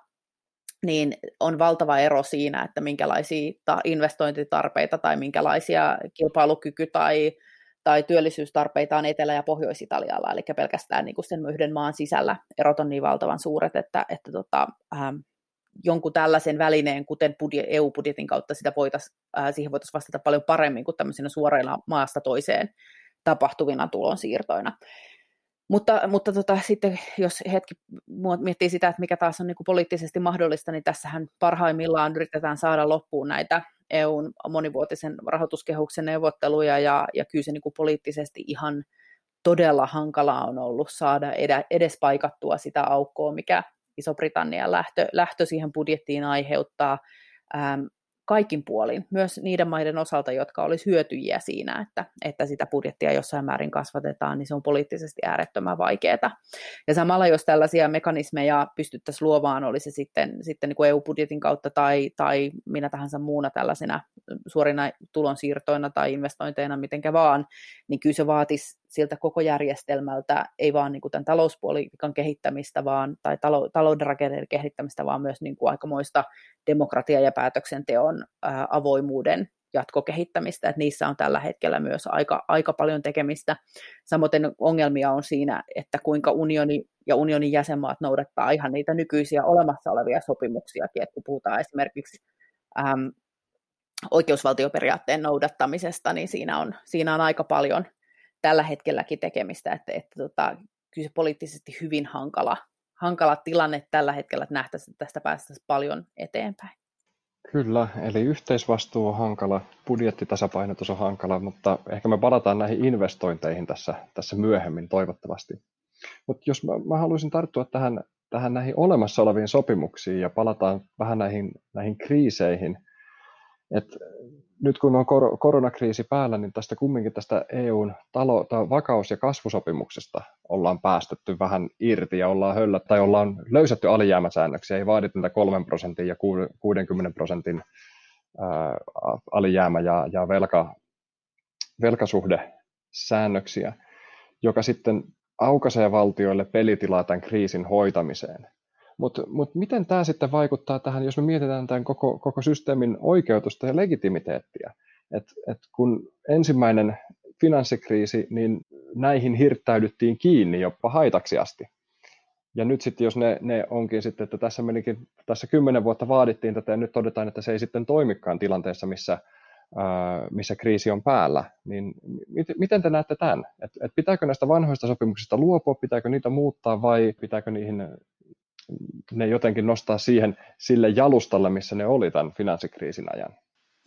niin on valtava ero siinä, että minkälaisia investointitarpeita tai minkälaisia kilpailukyky- tai, tai työllisyystarpeita on Etelä- ja Pohjois-Italialla, eli pelkästään niin kuin sen yhden maan sisällä erot on niin valtavan suuret, että, että tota, ähm, jonkun tällaisen välineen, kuten budjet, EU-budjetin kautta sitä voitais, äh, siihen voitaisiin vastata paljon paremmin kuin tämmöisenä suorina maasta toiseen tapahtuvina tulonsiirtoina. Mutta, mutta tota, sitten jos hetki miettii sitä, että mikä taas on niin kuin poliittisesti mahdollista, niin tässähän parhaimmillaan yritetään saada loppuun näitä EUn monivuotisen rahoituskehuksen neuvotteluja, ja, ja kyllä se niin kuin poliittisesti ihan todella hankalaa on ollut saada edes paikattua sitä aukkoa, mikä Iso-Britannian lähtö, lähtö siihen budjettiin aiheuttaa. Ähm, kaikin puolin, myös niiden maiden osalta, jotka olisi hyötyjiä siinä, että, että sitä budjettia jossain määrin kasvatetaan, niin se on poliittisesti äärettömän vaikeaa. Ja samalla, jos tällaisia mekanismeja pystyttäisiin luomaan, oli se sitten, sitten niin kuin EU-budjetin kautta tai, tai minä tahansa muuna tällaisena suorina tulonsiirtoina tai investointeina, mitenkä vaan, niin kyllä se vaatisi siltä koko järjestelmältä, ei vaan niin kuin tämän talouspolitiikan kehittämistä vaan, tai talo, talouden rakenteiden kehittämistä, vaan myös niin kuin aikamoista demokratia- ja päätöksenteon ää, avoimuuden jatkokehittämistä, että niissä on tällä hetkellä myös aika, aika paljon tekemistä. Samoin ongelmia on siinä, että kuinka unioni ja unionin jäsenmaat noudattaa ihan niitä nykyisiä olemassa olevia sopimuksiakin, että kun puhutaan esimerkiksi äm, oikeusvaltioperiaatteen noudattamisesta, niin siinä on, siinä on aika paljon tällä hetkelläkin tekemistä, että, että tota, kyllä se poliittisesti hyvin hankala, hankala tilanne tällä hetkellä, että nähtäisiin, että tästä päästäisiin paljon eteenpäin. Kyllä, eli yhteisvastuu on hankala, budjettitasapainotus on hankala, mutta ehkä me palataan näihin investointeihin tässä, tässä myöhemmin toivottavasti. Mutta jos mä, mä haluaisin tarttua tähän, tähän näihin olemassa oleviin sopimuksiin ja palataan vähän näihin, näihin kriiseihin, et nyt kun on kor- koronakriisi päällä, niin tästä kumminkin tästä EUn talo- vakaus- ja kasvusopimuksesta ollaan päästetty vähän irti ja ollaan höllä, tai ollaan löysätty alijäämäsäännöksiä, ei vaadita niitä 3 prosentin ja 60 prosentin ää, alijäämä- ja, ja velka, velkasuhdesäännöksiä, joka sitten aukaisee valtioille pelitilaa tämän kriisin hoitamiseen. Mutta mut miten tämä sitten vaikuttaa tähän, jos me mietitään tämän koko, koko systeemin oikeutusta ja legitimiteettiä? Et, et kun ensimmäinen finanssikriisi, niin näihin hirttäydyttiin kiinni jopa haitaksi asti. Ja nyt sitten, jos ne, ne onkin sitten, että tässä menikin, tässä kymmenen vuotta vaadittiin tätä ja nyt todetaan, että se ei sitten toimikaan tilanteessa, missä, ää, missä kriisi on päällä, niin mit, miten te näette tämän? Et, et pitääkö näistä vanhoista sopimuksista luopua, pitääkö niitä muuttaa vai pitääkö niihin ne jotenkin nostaa siihen sille jalustalle, missä ne oli tämän finanssikriisin ajan?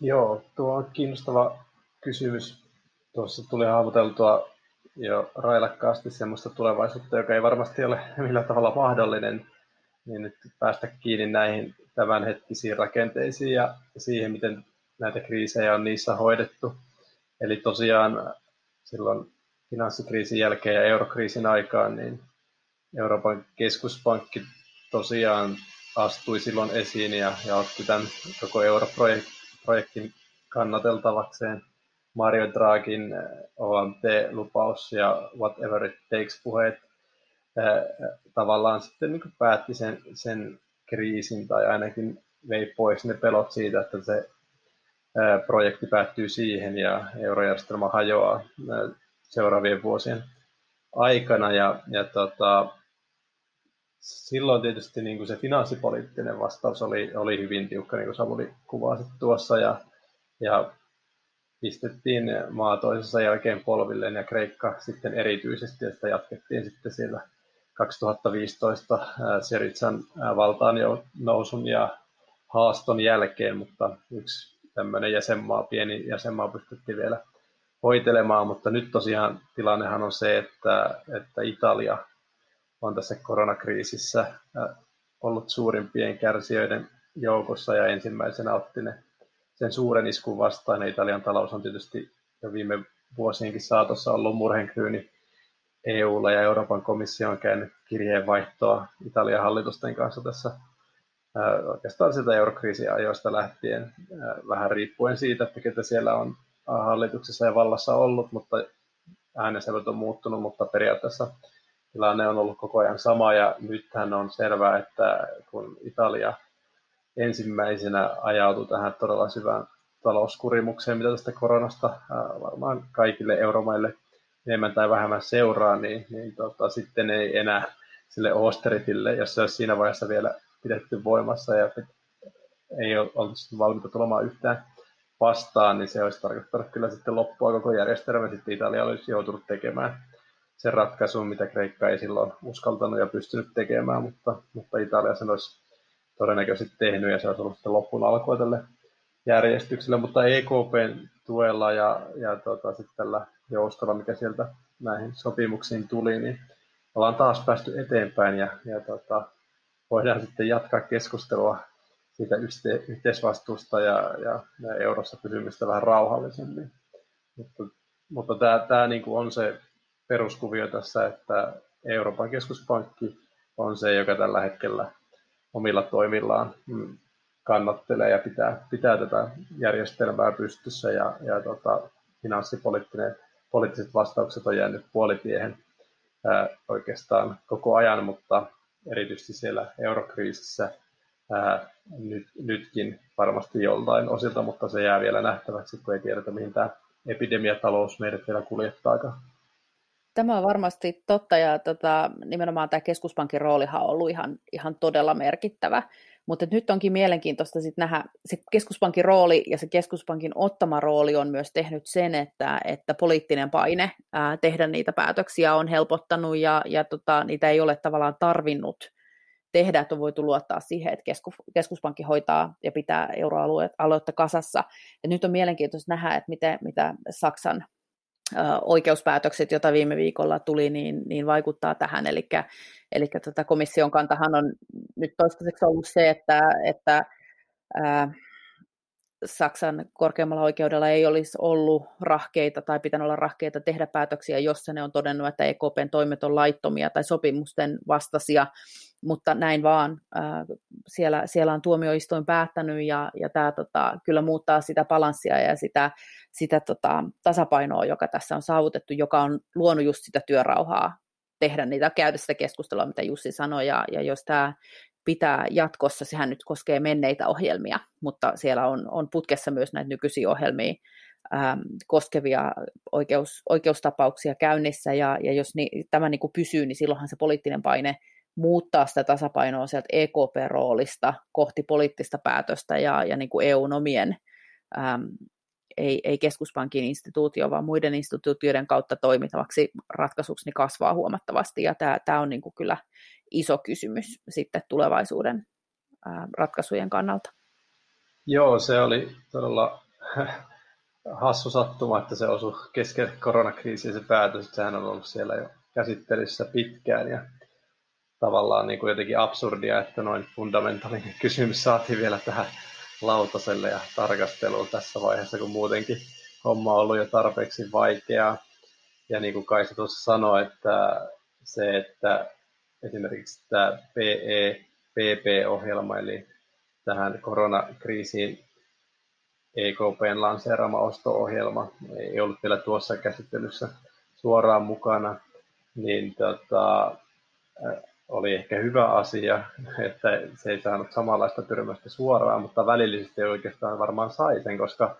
Joo, tuo on kiinnostava kysymys. Tuossa tuli haavuteltua jo railakkaasti sellaista tulevaisuutta, joka ei varmasti ole [laughs] millä tavalla mahdollinen, niin nyt päästä kiinni näihin tämänhetkisiin rakenteisiin ja siihen, miten näitä kriisejä on niissä hoidettu. Eli tosiaan silloin finanssikriisin jälkeen ja eurokriisin aikaan, niin Euroopan keskuspankki tosiaan astui silloin esiin ja, ja otti tämän koko europrojektin kannateltavakseen. Mario Draghin eh, OMT-lupaus ja whatever it takes puheet eh, tavallaan sitten niin päätti sen, sen kriisin tai ainakin vei pois ne pelot siitä, että se projekti päättyy siihen ja eurojärjestelmä hajoaa seuraavien vuosien aikana. Ja, ja tota, silloin tietysti niin kuin se finanssipoliittinen vastaus oli, oli hyvin tiukka, niin kuin Samuli kuvasi tuossa, ja, ja pistettiin maa toisessa jälkeen polvilleen ja Kreikka sitten erityisesti, ja sitä jatkettiin sitten siellä 2015 Seritsan valtaan nousun ja haaston jälkeen, mutta yksi tämmöinen jäsenmaa, pieni jäsenmaa pystyttiin vielä hoitelemaan, mutta nyt tosiaan tilannehan on se, että, että Italia on tässä koronakriisissä ollut suurimpien kärsijöiden joukossa ja ensimmäisenä otti ne sen suuren iskun vastaan. Italian talous on tietysti jo viime vuosienkin saatossa ollut murhenkryyni EUlla ja Euroopan komissio on käynyt kirjeenvaihtoa Italian hallitusten kanssa tässä oikeastaan sitä eurokriisin ajoista lähtien, vähän riippuen siitä, että ketä siellä on hallituksessa ja vallassa ollut, mutta äänensävyt on muuttunut, mutta periaatteessa tilanne on ollut koko ajan sama ja nythän on selvää, että kun Italia ensimmäisenä ajautui tähän todella syvään talouskurimukseen, mitä tästä koronasta varmaan kaikille euromaille enemmän tai vähemmän seuraa, niin, niin tota, sitten ei enää sille Oosteritille, jos se olisi siinä vaiheessa vielä pidetty voimassa ja ei olisi valmiita tulemaan yhtään vastaan, niin se olisi tarkoittanut kyllä sitten loppua koko järjestelmä. Sitten Italia olisi joutunut tekemään sen ratkaisun, mitä Kreikka ei silloin uskaltanut ja pystynyt tekemään, mutta, mutta Italia sen olisi todennäköisesti tehnyt ja se olisi ollut loppuun alkua tälle järjestykselle, mutta EKPn tuella ja, ja tota, sitten tällä joustalla, mikä sieltä näihin sopimuksiin tuli, niin ollaan taas päästy eteenpäin ja, ja tota, voidaan sitten jatkaa keskustelua siitä yhte, yhteisvastuusta ja, ja, ja eurossa pysymistä vähän rauhallisemmin. Mutta, mutta tämä, tämä niin kuin on se peruskuvio tässä, että Euroopan keskuspankki on se, joka tällä hetkellä omilla toimillaan mm, kannattelee ja pitää, pitää tätä järjestelmää pystyssä ja, ja tota, finanssipoliittinen poliittiset vastaukset on jäänyt puolitiehen ää, oikeastaan koko ajan, mutta erityisesti siellä eurokriisissä ää, nyt, nytkin varmasti joltain osilta, mutta se jää vielä nähtäväksi, kun ei tiedetä, mihin tämä epidemiatalous meidät vielä kuljettaakaan. Tämä on varmasti totta ja tota, nimenomaan tämä keskuspankin roolihan on ollut ihan, ihan todella merkittävä. Mutta nyt onkin mielenkiintoista sit nähdä, se keskuspankin rooli ja se keskuspankin ottama rooli on myös tehnyt sen, että, että poliittinen paine ää, tehdä niitä päätöksiä on helpottanut ja, ja tota, niitä ei ole tavallaan tarvinnut tehdä, että on voitu luottaa siihen, että keskus, keskuspankki hoitaa ja pitää euroaluetta kasassa. Ja nyt on mielenkiintoista nähdä, että miten, mitä Saksan oikeuspäätökset, joita viime viikolla tuli, niin, niin vaikuttaa tähän. Eli, eli tota komission kantahan on nyt toistaiseksi ollut se, että, että ää, Saksan korkeammalla oikeudella ei olisi ollut rahkeita tai pitänyt olla rahkeita tehdä päätöksiä, jossa ne on todennut, että EKPn toimet on laittomia tai sopimusten vastaisia, mutta näin vaan siellä, siellä on tuomioistuin päättänyt ja, ja tämä tota, kyllä muuttaa sitä balanssia ja sitä, sitä tota, tasapainoa, joka tässä on saavutettu, joka on luonut just sitä työrauhaa tehdä niitä, käydä sitä keskustelua, mitä Jussi sanoi, ja, ja jos tämä pitää jatkossa, sehän nyt koskee menneitä ohjelmia, mutta siellä on, on putkessa myös näitä nykyisiä ohjelmia ähm, koskevia oikeus, oikeustapauksia käynnissä, ja, ja jos ni, tämä niin kuin pysyy, niin silloinhan se poliittinen paine muuttaa sitä tasapainoa sieltä EKP-roolista kohti poliittista päätöstä ja, ja niin kuin EUn omien, ähm, ei, ei keskuspankin instituutio, vaan muiden instituutioiden kautta toimitavaksi ratkaisuksi niin kasvaa huomattavasti, ja tämä, tämä on niin kuin kyllä iso kysymys sitten tulevaisuuden ratkaisujen kannalta. Joo, se oli todella [laughs] hassu sattuma, että se osui kesken koronakriisiä se päätös. Sehän on ollut siellä jo käsittelyssä pitkään ja tavallaan niin kuin jotenkin absurdia, että noin fundamentaalinen [laughs] kysymys saatiin vielä tähän lautaselle ja tarkasteluun tässä vaiheessa, kun muutenkin homma on ollut jo tarpeeksi vaikeaa. Ja niin kuin Kaisa tuossa sanoi, että se, että esimerkiksi tämä PE, PP-ohjelma, eli tähän koronakriisiin EKPn lanseerama osto-ohjelma ei ollut vielä tuossa käsittelyssä suoraan mukana, niin tota, oli ehkä hyvä asia, että se ei saanut samanlaista tyrmästä suoraan, mutta välillisesti oikeastaan varmaan sai sen, koska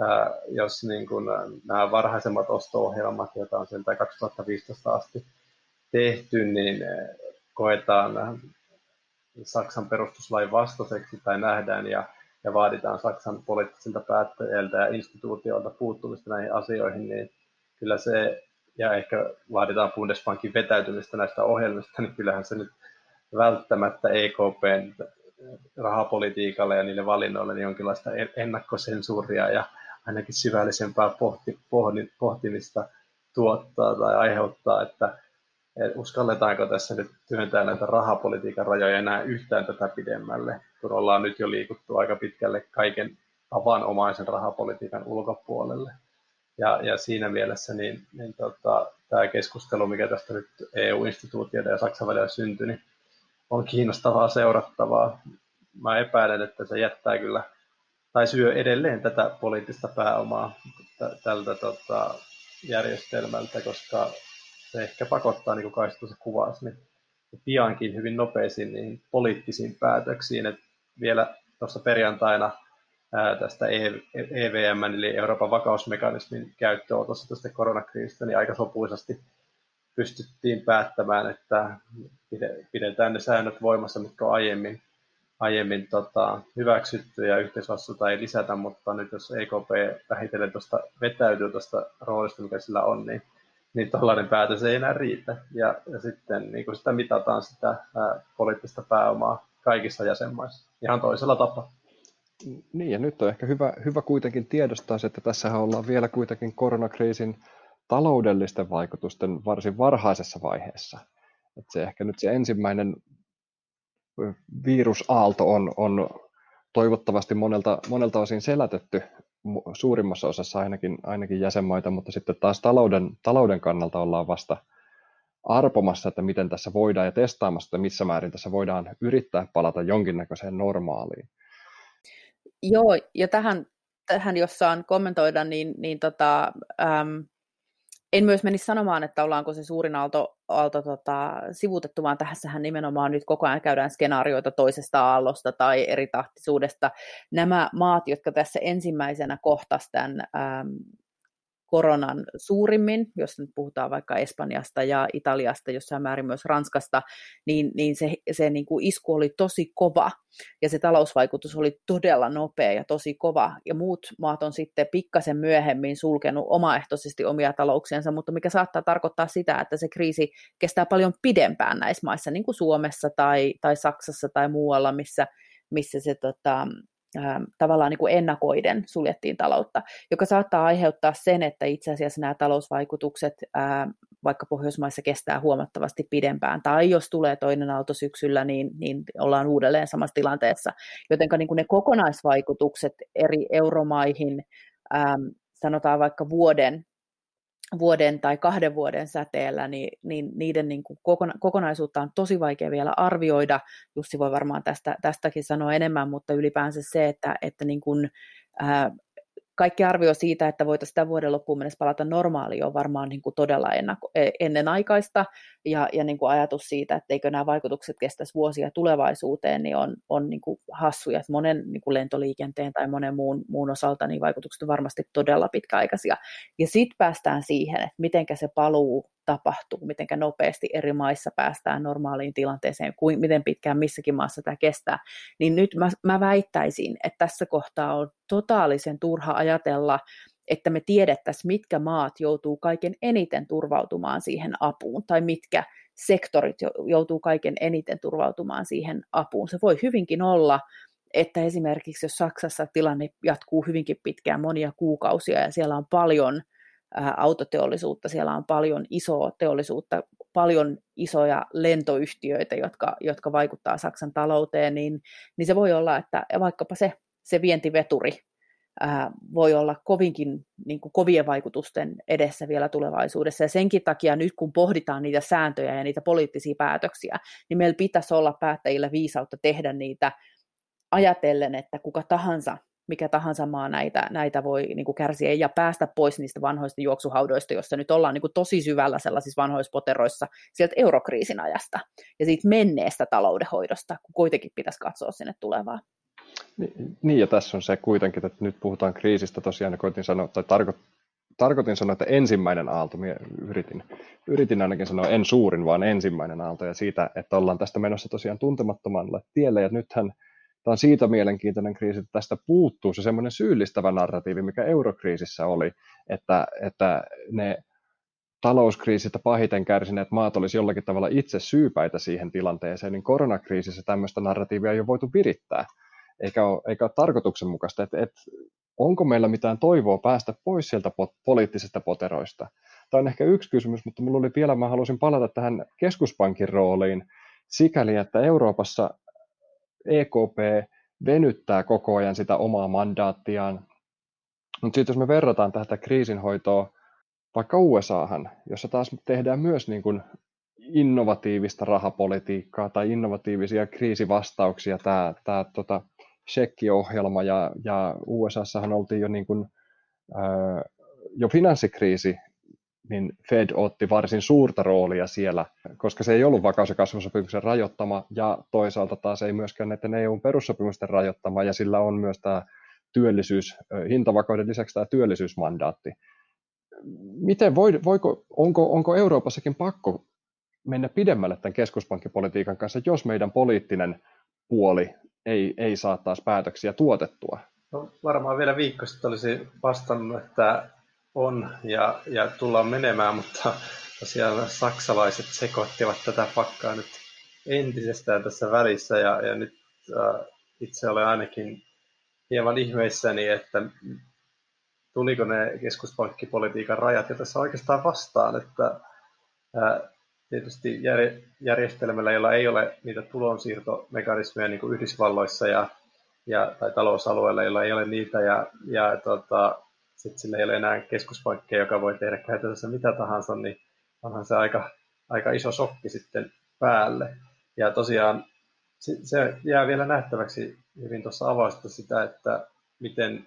ää, jos niin kun, nämä varhaisemmat osto-ohjelmat, joita on sieltä 2015 asti tehty, niin koetaan Saksan perustuslain vastaiseksi tai nähdään ja, ja vaaditaan Saksan poliittisilta päättäjiltä ja instituutioilta puuttumista näihin asioihin, niin kyllä se ja ehkä vaaditaan Bundesbankin vetäytymistä näistä ohjelmista, niin kyllähän se nyt välttämättä EKPn rahapolitiikalle ja niille valinnoille niin jonkinlaista ennakkosensuuria ja ainakin syvällisempää pohti, pohti, pohtimista tuottaa tai aiheuttaa, että uskalletaanko tässä nyt työntää näitä rahapolitiikan rajoja enää yhtään tätä pidemmälle, kun ollaan nyt jo liikuttu aika pitkälle kaiken tavanomaisen rahapolitiikan ulkopuolelle. Ja, ja siinä mielessä niin, niin tota, tämä keskustelu, mikä tästä nyt EU-instituutioiden ja Saksan välillä syntyi, niin on kiinnostavaa seurattavaa. Mä epäilen, että se jättää kyllä, tai syö edelleen tätä poliittista pääomaa tältä tota, järjestelmältä, koska se ehkä pakottaa, niin kuin Kaisto se kuvasi, niin piankin hyvin nopeisiin niihin poliittisiin päätöksiin. Et vielä tuossa perjantaina tästä EVM, e eli Euroopan vakausmekanismin käyttöönotossa tästä koronakriisistä, niin aika sopuisasti pystyttiin päättämään, että pidetään ne säännöt voimassa, mitkä on aiemmin, aiemmin tota, hyväksytty ja yhteisvastuuta ei lisätä, mutta nyt jos EKP vähitellen tuosta vetäytyy tuosta roolista, mikä sillä on, niin, niin tällainen päätös ei enää riitä. Ja, ja sitten niin kun sitä mitataan sitä ää, poliittista pääomaa kaikissa jäsenmaissa ihan toisella tapaa. Niin, ja nyt on ehkä hyvä, hyvä kuitenkin tiedostaa se, että tässä ollaan vielä kuitenkin koronakriisin taloudellisten vaikutusten varsin varhaisessa vaiheessa. Että se ehkä nyt se ensimmäinen virusaalto on, on toivottavasti monelta, monelta osin selätetty suurimmassa osassa ainakin, ainakin jäsenmaita, mutta sitten taas talouden, talouden kannalta ollaan vasta arpomassa, että miten tässä voidaan ja testaamassa, että missä määrin tässä voidaan yrittää palata jonkinnäköiseen normaaliin. Joo, ja tähän, tähän jos saan kommentoida, niin, niin tota, äm, en myös menisi sanomaan, että ollaanko se suurin aalto, aalto tota, sivutettu, vaan tässähän nimenomaan nyt koko ajan käydään skenaarioita toisesta aallosta tai eri tahtisuudesta. Nämä maat, jotka tässä ensimmäisenä kohtasivat tämän äm, koronan suurimmin, jos nyt puhutaan vaikka Espanjasta ja Italiasta, jossain määrin myös Ranskasta, niin, niin se, se niin kuin isku oli tosi kova ja se talousvaikutus oli todella nopea ja tosi kova. Ja muut maat on sitten pikkasen myöhemmin sulkenut omaehtoisesti omia talouksiensa, mutta mikä saattaa tarkoittaa sitä, että se kriisi kestää paljon pidempään näissä maissa, niin kuin Suomessa tai, tai Saksassa tai muualla, missä, missä se tota, tavallaan niin kuin ennakoiden suljettiin taloutta, joka saattaa aiheuttaa sen, että itse asiassa nämä talousvaikutukset vaikka Pohjoismaissa kestää huomattavasti pidempään, tai jos tulee toinen aalto syksyllä, niin, niin ollaan uudelleen samassa tilanteessa. Joten niin ne kokonaisvaikutukset eri euromaihin, sanotaan vaikka vuoden vuoden tai kahden vuoden säteellä, niin, niin niiden niin kuin kokona- kokonaisuutta on tosi vaikea vielä arvioida. Jussi voi varmaan tästä, tästäkin sanoa enemmän, mutta ylipäänsä se, että, että niin kuin, ää, kaikki arvio siitä, että voitaisiin sitä vuoden loppuun mennessä palata normaaliin, on varmaan niin kuin todella ennako, e, ennenaikaista, ja, ja niin kuin ajatus siitä, että eikö nämä vaikutukset kestäisi vuosia tulevaisuuteen, niin on, on niin kuin hassuja. Monen niin kuin lentoliikenteen tai monen muun, muun osalta niin vaikutukset on varmasti todella pitkäaikaisia. Ja sitten päästään siihen, että miten se paluu tapahtuu, miten nopeasti eri maissa päästään normaaliin tilanteeseen, kuin, miten pitkään missäkin maassa tämä kestää, niin nyt mä, mä väittäisin, että tässä kohtaa on totaalisen turha ajatella, että me tiedettäisiin, mitkä maat joutuu kaiken eniten turvautumaan siihen apuun, tai mitkä sektorit joutuu kaiken eniten turvautumaan siihen apuun. Se voi hyvinkin olla, että esimerkiksi jos Saksassa tilanne jatkuu hyvinkin pitkään, monia kuukausia, ja siellä on paljon autoteollisuutta, siellä on paljon isoa teollisuutta, paljon isoja lentoyhtiöitä, jotka, jotka vaikuttaa Saksan talouteen, niin, niin se voi olla, että vaikkapa se, se vientiveturi ää, voi olla kovinkin niin kuin kovien vaikutusten edessä vielä tulevaisuudessa. Ja senkin takia nyt, kun pohditaan niitä sääntöjä ja niitä poliittisia päätöksiä, niin meillä pitäisi olla päättäjillä viisautta tehdä niitä ajatellen, että kuka tahansa mikä tahansa maa näitä, näitä voi niin kuin kärsiä ja päästä pois niistä vanhoista juoksuhaudoista, joissa nyt ollaan niin kuin tosi syvällä sellaisissa vanhoissa poteroissa sieltä eurokriisin ajasta ja siitä menneestä taloudenhoidosta, kun kuitenkin pitäisi katsoa sinne tulevaa. Niin, niin, ja tässä on se kuitenkin, että nyt puhutaan kriisistä. Tosiaan, koitin sanoa, tai tarko, tarkoitin sanoa, että ensimmäinen aalto, minä yritin, yritin ainakin sanoa, en suurin, vaan ensimmäinen aalto, ja siitä, että ollaan tästä menossa tosiaan tuntemattomalle tielle, ja nythän tämä on siitä mielenkiintoinen kriisi, että tästä puuttuu se semmoinen syyllistävä narratiivi, mikä eurokriisissä oli, että, että ne talouskriisistä pahiten kärsineet maat olisi jollakin tavalla itse syypäitä siihen tilanteeseen, niin koronakriisissä tämmöistä narratiivia ei ole voitu virittää, eikä ole, eikä ole tarkoituksenmukaista, että, että onko meillä mitään toivoa päästä pois sieltä poliittisista poteroista. Tämä on ehkä yksi kysymys, mutta minulla oli vielä, mä halusin palata tähän keskuspankin rooliin sikäli, että Euroopassa EKP venyttää koko ajan sitä omaa mandaattiaan. Mutta sitten jos me verrataan tätä kriisinhoitoa vaikka USAhan, jossa taas tehdään myös niin kuin innovatiivista rahapolitiikkaa tai innovatiivisia kriisivastauksia, tämä, tämä tota, Shekki-ohjelma ja, ja USAssahan oltiin jo, niin kuin, ää, jo finanssikriisi niin Fed otti varsin suurta roolia siellä, koska se ei ollut vakaus- ja kasvusopimuksen rajoittama, ja toisaalta taas ei myöskään näiden EUn perussopimusten rajoittama, ja sillä on myös tämä työllisyys, hintavakauden lisäksi tämä työllisyysmandaatti. Miten voi, voiko, onko, onko Euroopassakin pakko mennä pidemmälle tämän keskuspankkipolitiikan kanssa, jos meidän poliittinen puoli ei, ei saa taas päätöksiä tuotettua? No, varmaan vielä viikko sitten olisi vastannut, että on ja, ja tullaan menemään, mutta tosiaan saksalaiset sekoittivat tätä pakkaa nyt entisestään tässä välissä ja, ja nyt äh, itse olen ainakin hieman ihmeissäni, että tuliko ne keskuspankkipolitiikan rajat ja tässä oikeastaan vastaan, että äh, tietysti järjestelmällä, jolla ei ole niitä tulonsiirtomekanismeja niin kuin Yhdysvalloissa ja, ja, tai talousalueella, jolla ei ole niitä ja, ja tota, sitten sillä ei ole enää keskuspankkia, joka voi tehdä käytännössä mitä tahansa, niin onhan se aika, aika iso sokki sitten päälle. Ja tosiaan se jää vielä nähtäväksi hyvin tuossa avausta sitä, että miten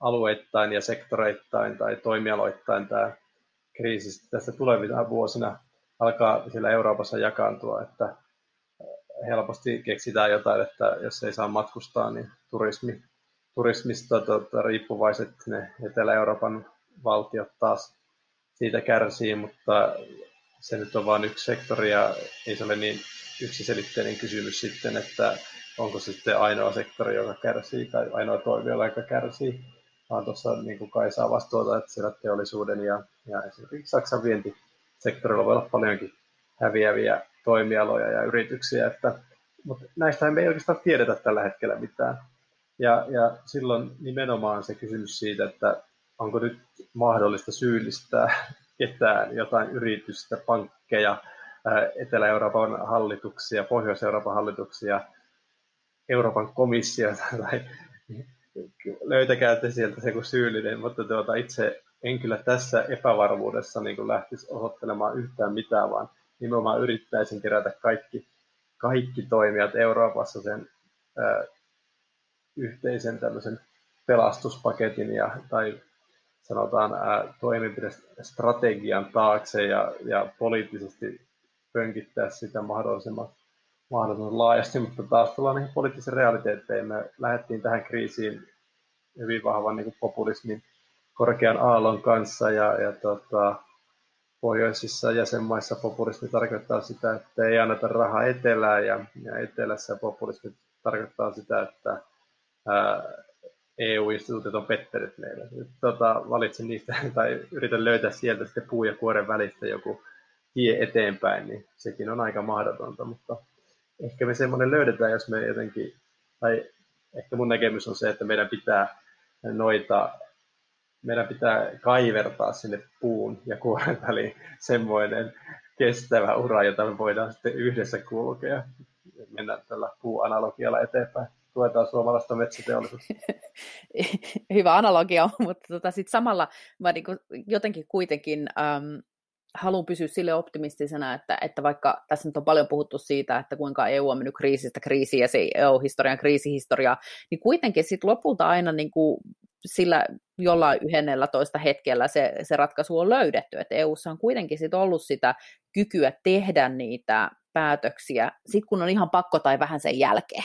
alueittain ja sektoreittain tai toimialoittain tämä kriisi tässä tulevina vuosina alkaa siellä Euroopassa jakaantua, että helposti keksitään jotain, että jos ei saa matkustaa, niin turismi turismista tota, riippuvaiset ne Etelä-Euroopan valtiot taas siitä kärsii, mutta se nyt on vain yksi sektori ja ei se ole niin yksiselitteinen kysymys sitten, että onko se sitten ainoa sektori, joka kärsii tai ainoa toimiala, joka kärsii, vaan tuossa niin kuin Kai saa vastuuta, että siellä teollisuuden ja, ja esimerkiksi Saksan vientisektorilla voi olla paljonkin häviäviä toimialoja ja yrityksiä, että, mutta näistä me ei oikeastaan tiedetä tällä hetkellä mitään. Ja, ja silloin nimenomaan se kysymys siitä, että onko nyt mahdollista syyllistää [laughs] ketään, jotain yritystä, pankkeja, Etelä-Euroopan hallituksia, Pohjois-Euroopan hallituksia, Euroopan komissiota [laughs] tai löytäkää te sieltä se kuin syyllinen, mutta tuota, itse en kyllä tässä epävarmuudessa niin kuin lähtisi osoittelemaan yhtään mitään, vaan nimenomaan yrittäisin kerätä kaikki, kaikki toimijat Euroopassa sen yhteisen tämmöisen pelastuspaketin ja, tai sanotaan ää, toimenpidestrategian taakse ja, ja poliittisesti pönkittää sitä mahdollisimman, mahdollisimman laajasti, mutta taas tullaan niihin poliittisiin realiteetteihin. Me lähdettiin tähän kriisiin hyvin vahvan niin populismin korkean aallon kanssa ja, ja tota, pohjoisissa jäsenmaissa populismi tarkoittaa sitä, että ei anneta rahaa etelään ja, ja etelässä populismi tarkoittaa sitä, että EU-instituutit on pettänyt meille. Nyt, tota, valitsen niistä [laughs] tai yritän löytää sieltä sitten puu ja kuoren välistä joku tie eteenpäin, niin sekin on aika mahdotonta, mutta ehkä me semmoinen löydetään, jos me jotenkin, tai ehkä mun näkemys on se, että meidän pitää noita, meidän pitää kaivertaa sinne puun ja kuoren väliin semmoinen kestävä ura, jota me voidaan sitten yhdessä kulkea. Mennään tällä puuanalogialla eteenpäin tuetaan suomalaista metsäteollisuutta. [laughs] Hyvä analogia, [laughs] mutta tota, sit samalla mä niinku jotenkin kuitenkin äm, haluan pysyä sille optimistisena, että, että vaikka tässä nyt on paljon puhuttu siitä, että kuinka EU on mennyt kriisistä kriisiin ja se EU-historian kriisihistoria, niin kuitenkin sitten lopulta aina niin kuin sillä jollain yhdennellä toista hetkellä se, se ratkaisu on löydetty, että EUssa on kuitenkin sit ollut sitä kykyä tehdä niitä päätöksiä, sit kun on ihan pakko tai vähän sen jälkeen.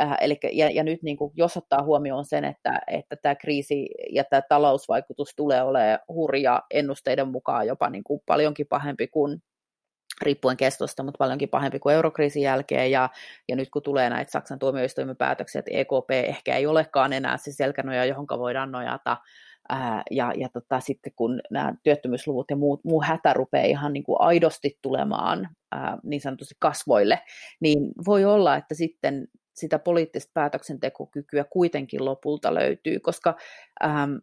Äh, eli, ja, ja nyt niin kuin, jos ottaa huomioon sen, että, että tämä kriisi ja tämä talousvaikutus tulee olemaan hurja ennusteiden mukaan jopa niin kuin paljonkin pahempi kuin riippuen kestosta, mutta paljonkin pahempi kuin eurokriisin jälkeen, ja, ja nyt kun tulee näitä Saksan tuomioistuimen päätöksiä, että EKP ehkä ei olekaan enää se selkänoja, johon voidaan nojata, ää, ja, ja tota, sitten kun nämä työttömyysluvut ja muu, muu hätä rupeaa ihan niin kuin aidosti tulemaan ää, niin sanotusti kasvoille, niin voi olla, että sitten sitä poliittista päätöksentekokykyä kuitenkin lopulta löytyy, koska ähm,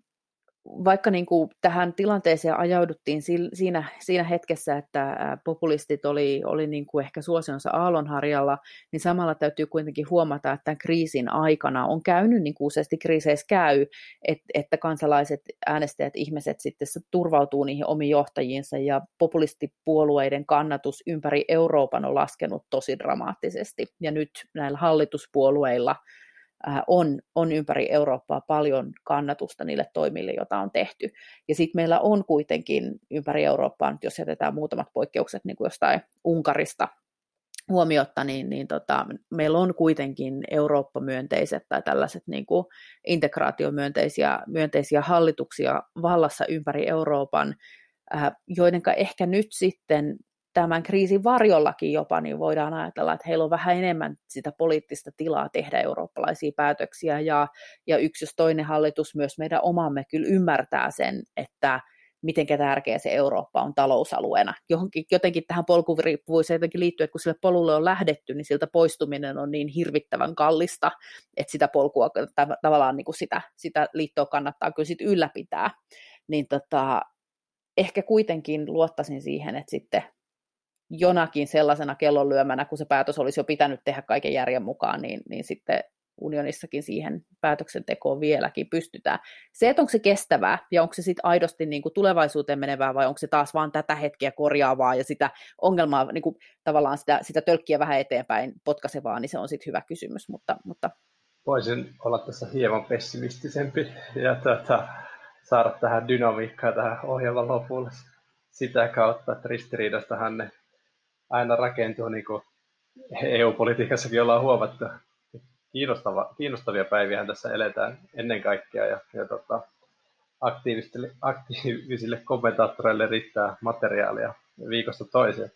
vaikka niin kuin tähän tilanteeseen ajauduttiin siinä, siinä hetkessä, että populistit oli, oli niin kuin ehkä suosionsa aallonharjalla, niin samalla täytyy kuitenkin huomata, että tämän kriisin aikana on käynyt, niin kuin useasti kriiseissä käy, että, että kansalaiset, äänestäjät, ihmiset sitten turvautuu niihin omiin johtajiinsa ja populistipuolueiden kannatus ympäri Euroopan on laskenut tosi dramaattisesti. Ja nyt näillä hallituspuolueilla on, on ympäri Eurooppaa paljon kannatusta niille toimille, joita on tehty. Ja sitten meillä on kuitenkin ympäri Eurooppaa, jos jätetään muutamat poikkeukset niin kuin jostain Unkarista huomiotta, niin, niin tota, meillä on kuitenkin Eurooppa-myönteiset tai tällaiset niin kuin integraatiomyönteisiä myönteisiä hallituksia vallassa ympäri Euroopan, äh, joiden ehkä nyt sitten tämän kriisin varjollakin jopa, niin voidaan ajatella, että heillä on vähän enemmän sitä poliittista tilaa tehdä eurooppalaisia päätöksiä, ja, ja yksi jos toinen hallitus, myös meidän omamme kyllä ymmärtää sen, että miten tärkeä se Eurooppa on talousalueena. Johonkin, jotenkin tähän polkuriippuvuuteen jotenkin liittyy, että kun sille polulle on lähdetty, niin siltä poistuminen on niin hirvittävän kallista, että sitä polkua, tavallaan niin kuin sitä, sitä liittoa kannattaa kyllä sit ylläpitää. Niin tota, ehkä kuitenkin luottaisin siihen, että sitten jonakin sellaisena kellonlyömänä, kun se päätös olisi jo pitänyt tehdä kaiken järjen mukaan, niin, niin sitten unionissakin siihen päätöksentekoon vieläkin pystytään. Se, että onko se kestävää ja onko se sitten aidosti niin kuin tulevaisuuteen menevää vai onko se taas vaan tätä hetkeä korjaavaa ja sitä ongelmaa, niin kuin tavallaan sitä, sitä tölkkiä vähän eteenpäin potkaisevaa, niin se on sitten hyvä kysymys. Mutta, mutta... Voisin olla tässä hieman pessimistisempi ja tuota, saada tähän dynamiikkaa tähän ohjelman lopulle sitä kautta, että ristiriidastahan ne aina rakentuu, niin kuin EU-politiikassakin ollaan huomattu. Kiinnostava, kiinnostavia päiviä tässä eletään ennen kaikkea ja, ja tota, aktiivisille, aktiivisille kommentaattoreille riittää materiaalia viikosta toiseen.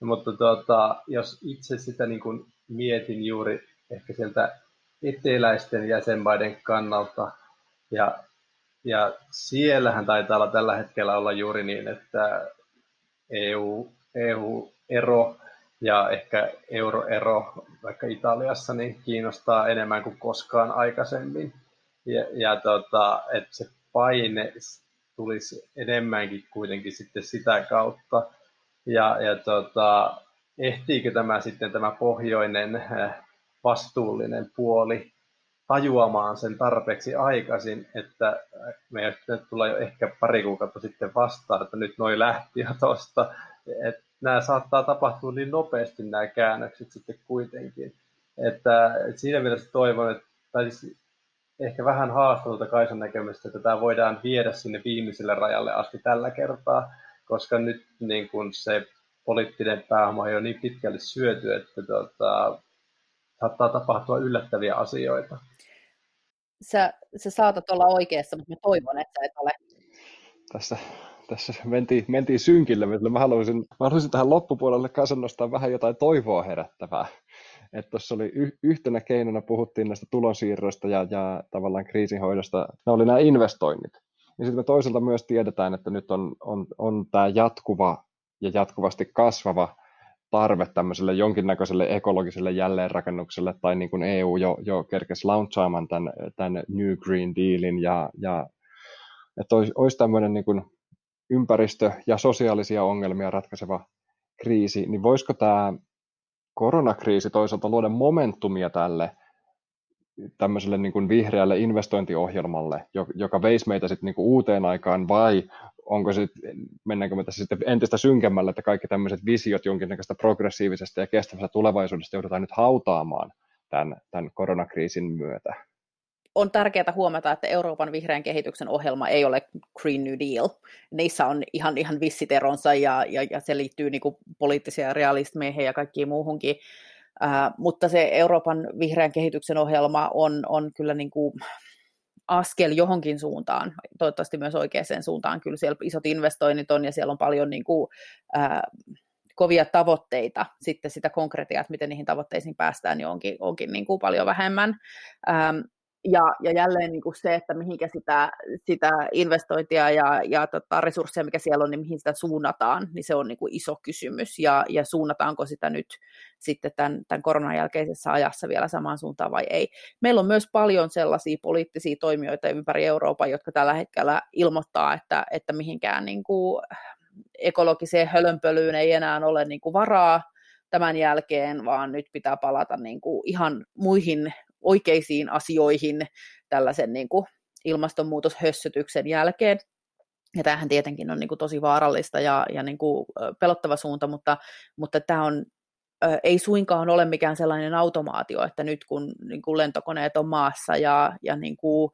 Mutta tota, jos itse sitä niin kuin mietin juuri ehkä sieltä eteläisten jäsenmaiden kannalta, ja, ja siellähän taitaa olla tällä hetkellä olla juuri niin, että EU, EU ero ja ehkä euroero vaikka Italiassa niin kiinnostaa enemmän kuin koskaan aikaisemmin. Ja, ja tota, että se paine tulisi enemmänkin kuitenkin sitten sitä kautta. Ja, ja tota, ehtiikö tämä sitten tämä pohjoinen äh, vastuullinen puoli tajuamaan sen tarpeeksi aikaisin, että meidän tulee jo ehkä pari kuukautta sitten vastaan, että nyt noi lähti jo tuosta, että nämä saattaa tapahtua niin nopeasti nämä käännökset sitten kuitenkin. Että, että siinä mielessä toivon, että, tai siis ehkä vähän haastatulta Kaisan näkemystä, että tämä voidaan viedä sinne viimeiselle rajalle asti tällä kertaa, koska nyt niin kun se poliittinen pääoma on jo niin pitkälle syöty, että tota, saattaa tapahtua yllättäviä asioita. Sä, sä saatat olla oikeassa, mutta mä toivon, että et ole. Tässä tässä [laughs] mentiin, mentiin synkille, mä haluaisin, mä haluaisin tähän loppupuolelle kanssa nostaa vähän jotain toivoa herättävää. Että tuossa oli y- yhtenä keinona, puhuttiin näistä tulonsiirroista ja, ja tavallaan kriisinhoidosta, ne oli nämä investoinnit. Ja sitten me toisaalta myös tiedetään, että nyt on, on, on tämä jatkuva ja jatkuvasti kasvava tarve tämmöiselle jonkinnäköiselle ekologiselle jälleenrakennukselle, tai niin kuin EU jo, jo kerkesi launchaamaan tämän, tämän New Green Dealin, ja, ja että olisi, olisi tämmöinen niin kuin ympäristö- ja sosiaalisia ongelmia ratkaiseva kriisi, niin voisiko tämä koronakriisi toisaalta luoda momentumia tälle tämmöiselle niin kuin vihreälle investointiohjelmalle, joka veisi meitä sitten niin kuin uuteen aikaan, vai onko se, mennäänkö me tässä sitten entistä synkemmälle, että kaikki tämmöiset visiot jonkinnäköistä progressiivisesta ja kestävästä tulevaisuudesta joudutaan nyt hautaamaan tämän, tämän koronakriisin myötä? On tärkeää huomata, että Euroopan vihreän kehityksen ohjelma ei ole Green New Deal. Niissä on ihan, ihan vissit eronsa ja, ja, ja se liittyy niin kuin poliittisia realismeihin ja kaikkiin muuhunkin. Uh, mutta se Euroopan vihreän kehityksen ohjelma on, on kyllä niin kuin askel johonkin suuntaan, toivottavasti myös oikeaan suuntaan. Kyllä siellä isot investoinnit on ja siellä on paljon niin kuin, uh, kovia tavoitteita, sitten sitä konkretiaa, että miten niihin tavoitteisiin päästään, niin onkin, onkin niin kuin paljon vähemmän. Um, ja, ja jälleen niin kuin se, että mihinkä sitä, sitä investointia ja, ja tota resursseja, mikä siellä on, niin mihin sitä suunnataan, niin se on niin kuin iso kysymys. Ja, ja suunnataanko sitä nyt sitten tämän, tämän koronan jälkeisessä ajassa vielä samaan suuntaan vai ei. Meillä on myös paljon sellaisia poliittisia toimijoita ympäri Euroopan, jotka tällä hetkellä ilmoittaa, että, että mihinkään niin kuin ekologiseen hölönpölyyn ei enää ole niin kuin varaa, tämän jälkeen, vaan nyt pitää palata niin kuin ihan muihin oikeisiin asioihin tällaisen niin kuin ilmastonmuutoshössötyksen jälkeen. Ja tämähän tietenkin on niin kuin tosi vaarallista ja, ja niin kuin pelottava suunta, mutta, mutta tämä on, ei suinkaan ole mikään sellainen automaatio, että nyt kun niin kuin lentokoneet on maassa ja, ja niin kuin,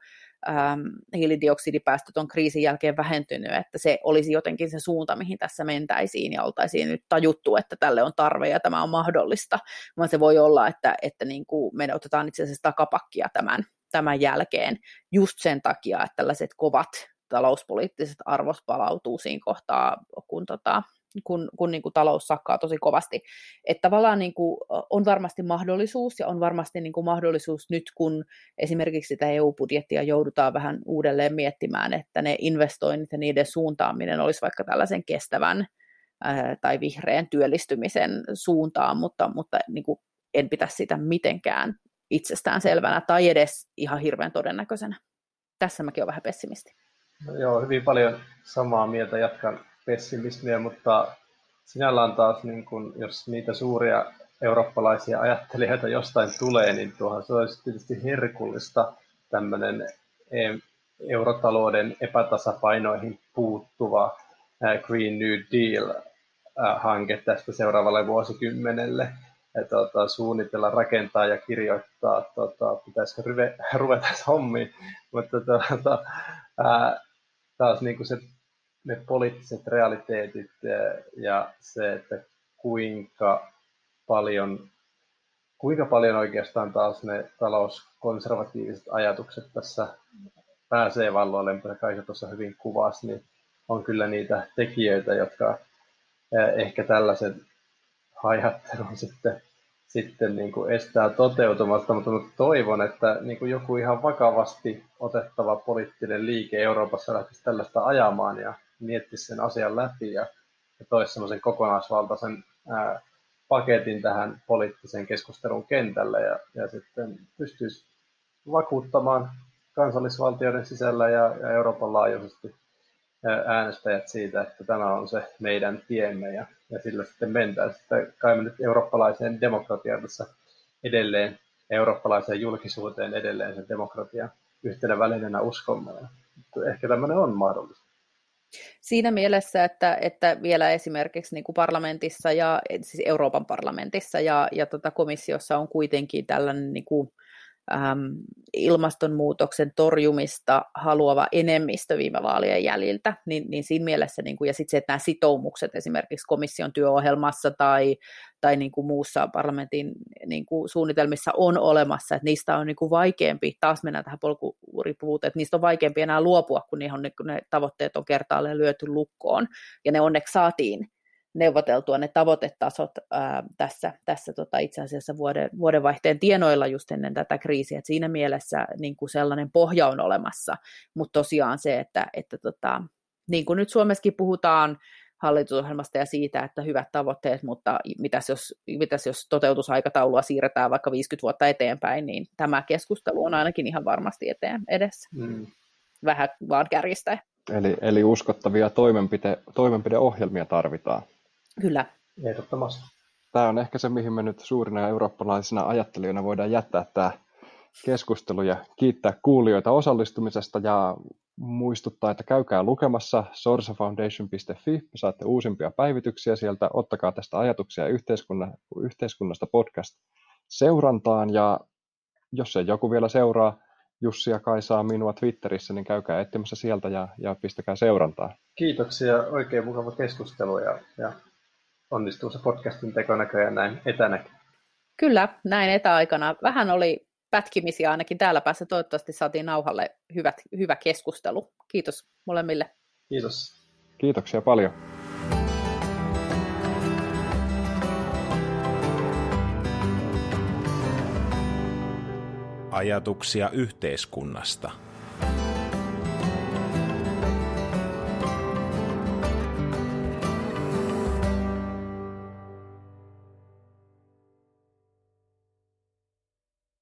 ähm, hiilidioksidipäästöt on kriisin jälkeen vähentynyt, että se olisi jotenkin se suunta, mihin tässä mentäisiin ja oltaisiin nyt tajuttu, että tälle on tarve ja tämä on mahdollista, vaan se voi olla, että, että niin kuin me otetaan itse asiassa takapakkia tämän, tämän jälkeen just sen takia, että tällaiset kovat talouspoliittiset arvot palautuu siinä kohtaa, kun tota, kun, kun niin kuin talous sakkaa tosi kovasti. Että tavallaan niin kuin on varmasti mahdollisuus ja on varmasti niin kuin mahdollisuus nyt, kun esimerkiksi sitä EU-budjettia joudutaan vähän uudelleen miettimään, että ne investoinnit ja niiden suuntaaminen olisi vaikka tällaisen kestävän tai vihreän työllistymisen suuntaan, mutta, mutta niin kuin en pitäisi sitä mitenkään itsestään selvänä tai edes ihan hirveän todennäköisenä. Tässä mäkin olen vähän pessimisti. No joo, hyvin paljon samaa mieltä. Jatkan pessimismiä, mutta sinällään taas, niin kun, jos niitä suuria eurooppalaisia ajattelijoita jostain tulee, niin tuohan se olisi tietysti herkullista tämmöinen eurotalouden epätasapainoihin puuttuva Green New Deal-hanke tästä seuraavalle vuosikymmenelle. Tuota, suunnitella, rakentaa ja kirjoittaa, tuota, pitäisikö [laughs] ruveta hommiin, mutta tuota, ää, taas niin kuin se ne poliittiset realiteetit ja se, että kuinka paljon, kuinka paljon oikeastaan taas ne talouskonservatiiviset ajatukset tässä pääsee valloille, mitä Kaisa tuossa hyvin kuvasi, niin on kyllä niitä tekijöitä, jotka ehkä tällaisen hajattelun sitten, sitten niin kuin estää toteutumasta, mutta toivon, että niin kuin joku ihan vakavasti otettava poliittinen liike Euroopassa lähtisi tällaista ajamaan ja miettisi sen asian läpi ja, ja toisi semmoisen kokonaisvaltaisen ää, paketin tähän poliittiseen keskustelun kentälle ja, ja sitten pystyisi vakuuttamaan kansallisvaltioiden sisällä ja, ja Euroopan laajuisesti äänestäjät siitä, että tämä on se meidän tiemme ja, ja sillä sitten mentään. Sitten kai me nyt eurooppalaiseen demokratiaan tässä edelleen, eurooppalaiseen julkisuuteen edelleen sen demokratian yhtenä välineenä uskomme. Ehkä tämmöinen on mahdollista. Siinä mielessä, että, että vielä esimerkiksi niin kuin parlamentissa ja siis Euroopan parlamentissa ja, ja tota komissiossa on kuitenkin tällainen niin kuin, äm, ilmastonmuutoksen torjumista haluava enemmistö viime vaalien jäljiltä, niin, niin siinä mielessä, niin kuin, ja sitten se, että nämä sitoumukset esimerkiksi komission työohjelmassa tai, tai niin kuin muussa parlamentin niin kuin suunnitelmissa on olemassa, että niistä on niin kuin vaikeampi, taas mennään tähän polkuripuvuuteen, että niistä on vaikeampi enää luopua, kun, niihin niin ne tavoitteet on kertaalleen lyöty lukkoon, ja ne onneksi saatiin neuvoteltua ne tavoitetasot ää, tässä, tässä tota, itse asiassa vuoden, vuodenvaihteen tienoilla just ennen tätä kriisiä. Et siinä mielessä niin kuin sellainen pohja on olemassa, mutta tosiaan se, että, että tota, niin kuin nyt Suomessakin puhutaan hallitusohjelmasta ja siitä, että hyvät tavoitteet, mutta mitäs jos, mitäs jos toteutusaikataulua siirretään vaikka 50 vuotta eteenpäin, niin tämä keskustelu on ainakin ihan varmasti eteen edessä. Mm. Vähän vaan kärjistä. Eli, eli uskottavia toimenpide, toimenpideohjelmia tarvitaan. Kyllä. Ehdottomasti. Tämä on ehkä se, mihin me nyt suurina eurooppalaisina ajattelijoina voidaan jättää tämä keskustelu ja kiittää kuulijoita osallistumisesta ja muistuttaa, että käykää lukemassa sorsafoundation.fi, saatte uusimpia päivityksiä sieltä, ottakaa tästä ajatuksia yhteiskunnasta podcast seurantaan ja jos ei joku vielä seuraa Jussi ja Kaisaa minua Twitterissä, niin käykää etsimässä sieltä ja, ja pistäkää seurantaa. Kiitoksia, oikein mukava keskustelu ja, ja onnistuu se podcastin teko näköjään näin etänä. Kyllä, näin etäaikana. Vähän oli pätkimisiä ainakin täällä päässä. Toivottavasti saatiin nauhalle hyvät, hyvä keskustelu. Kiitos molemmille. Kiitos. Kiitoksia paljon. Ajatuksia yhteiskunnasta.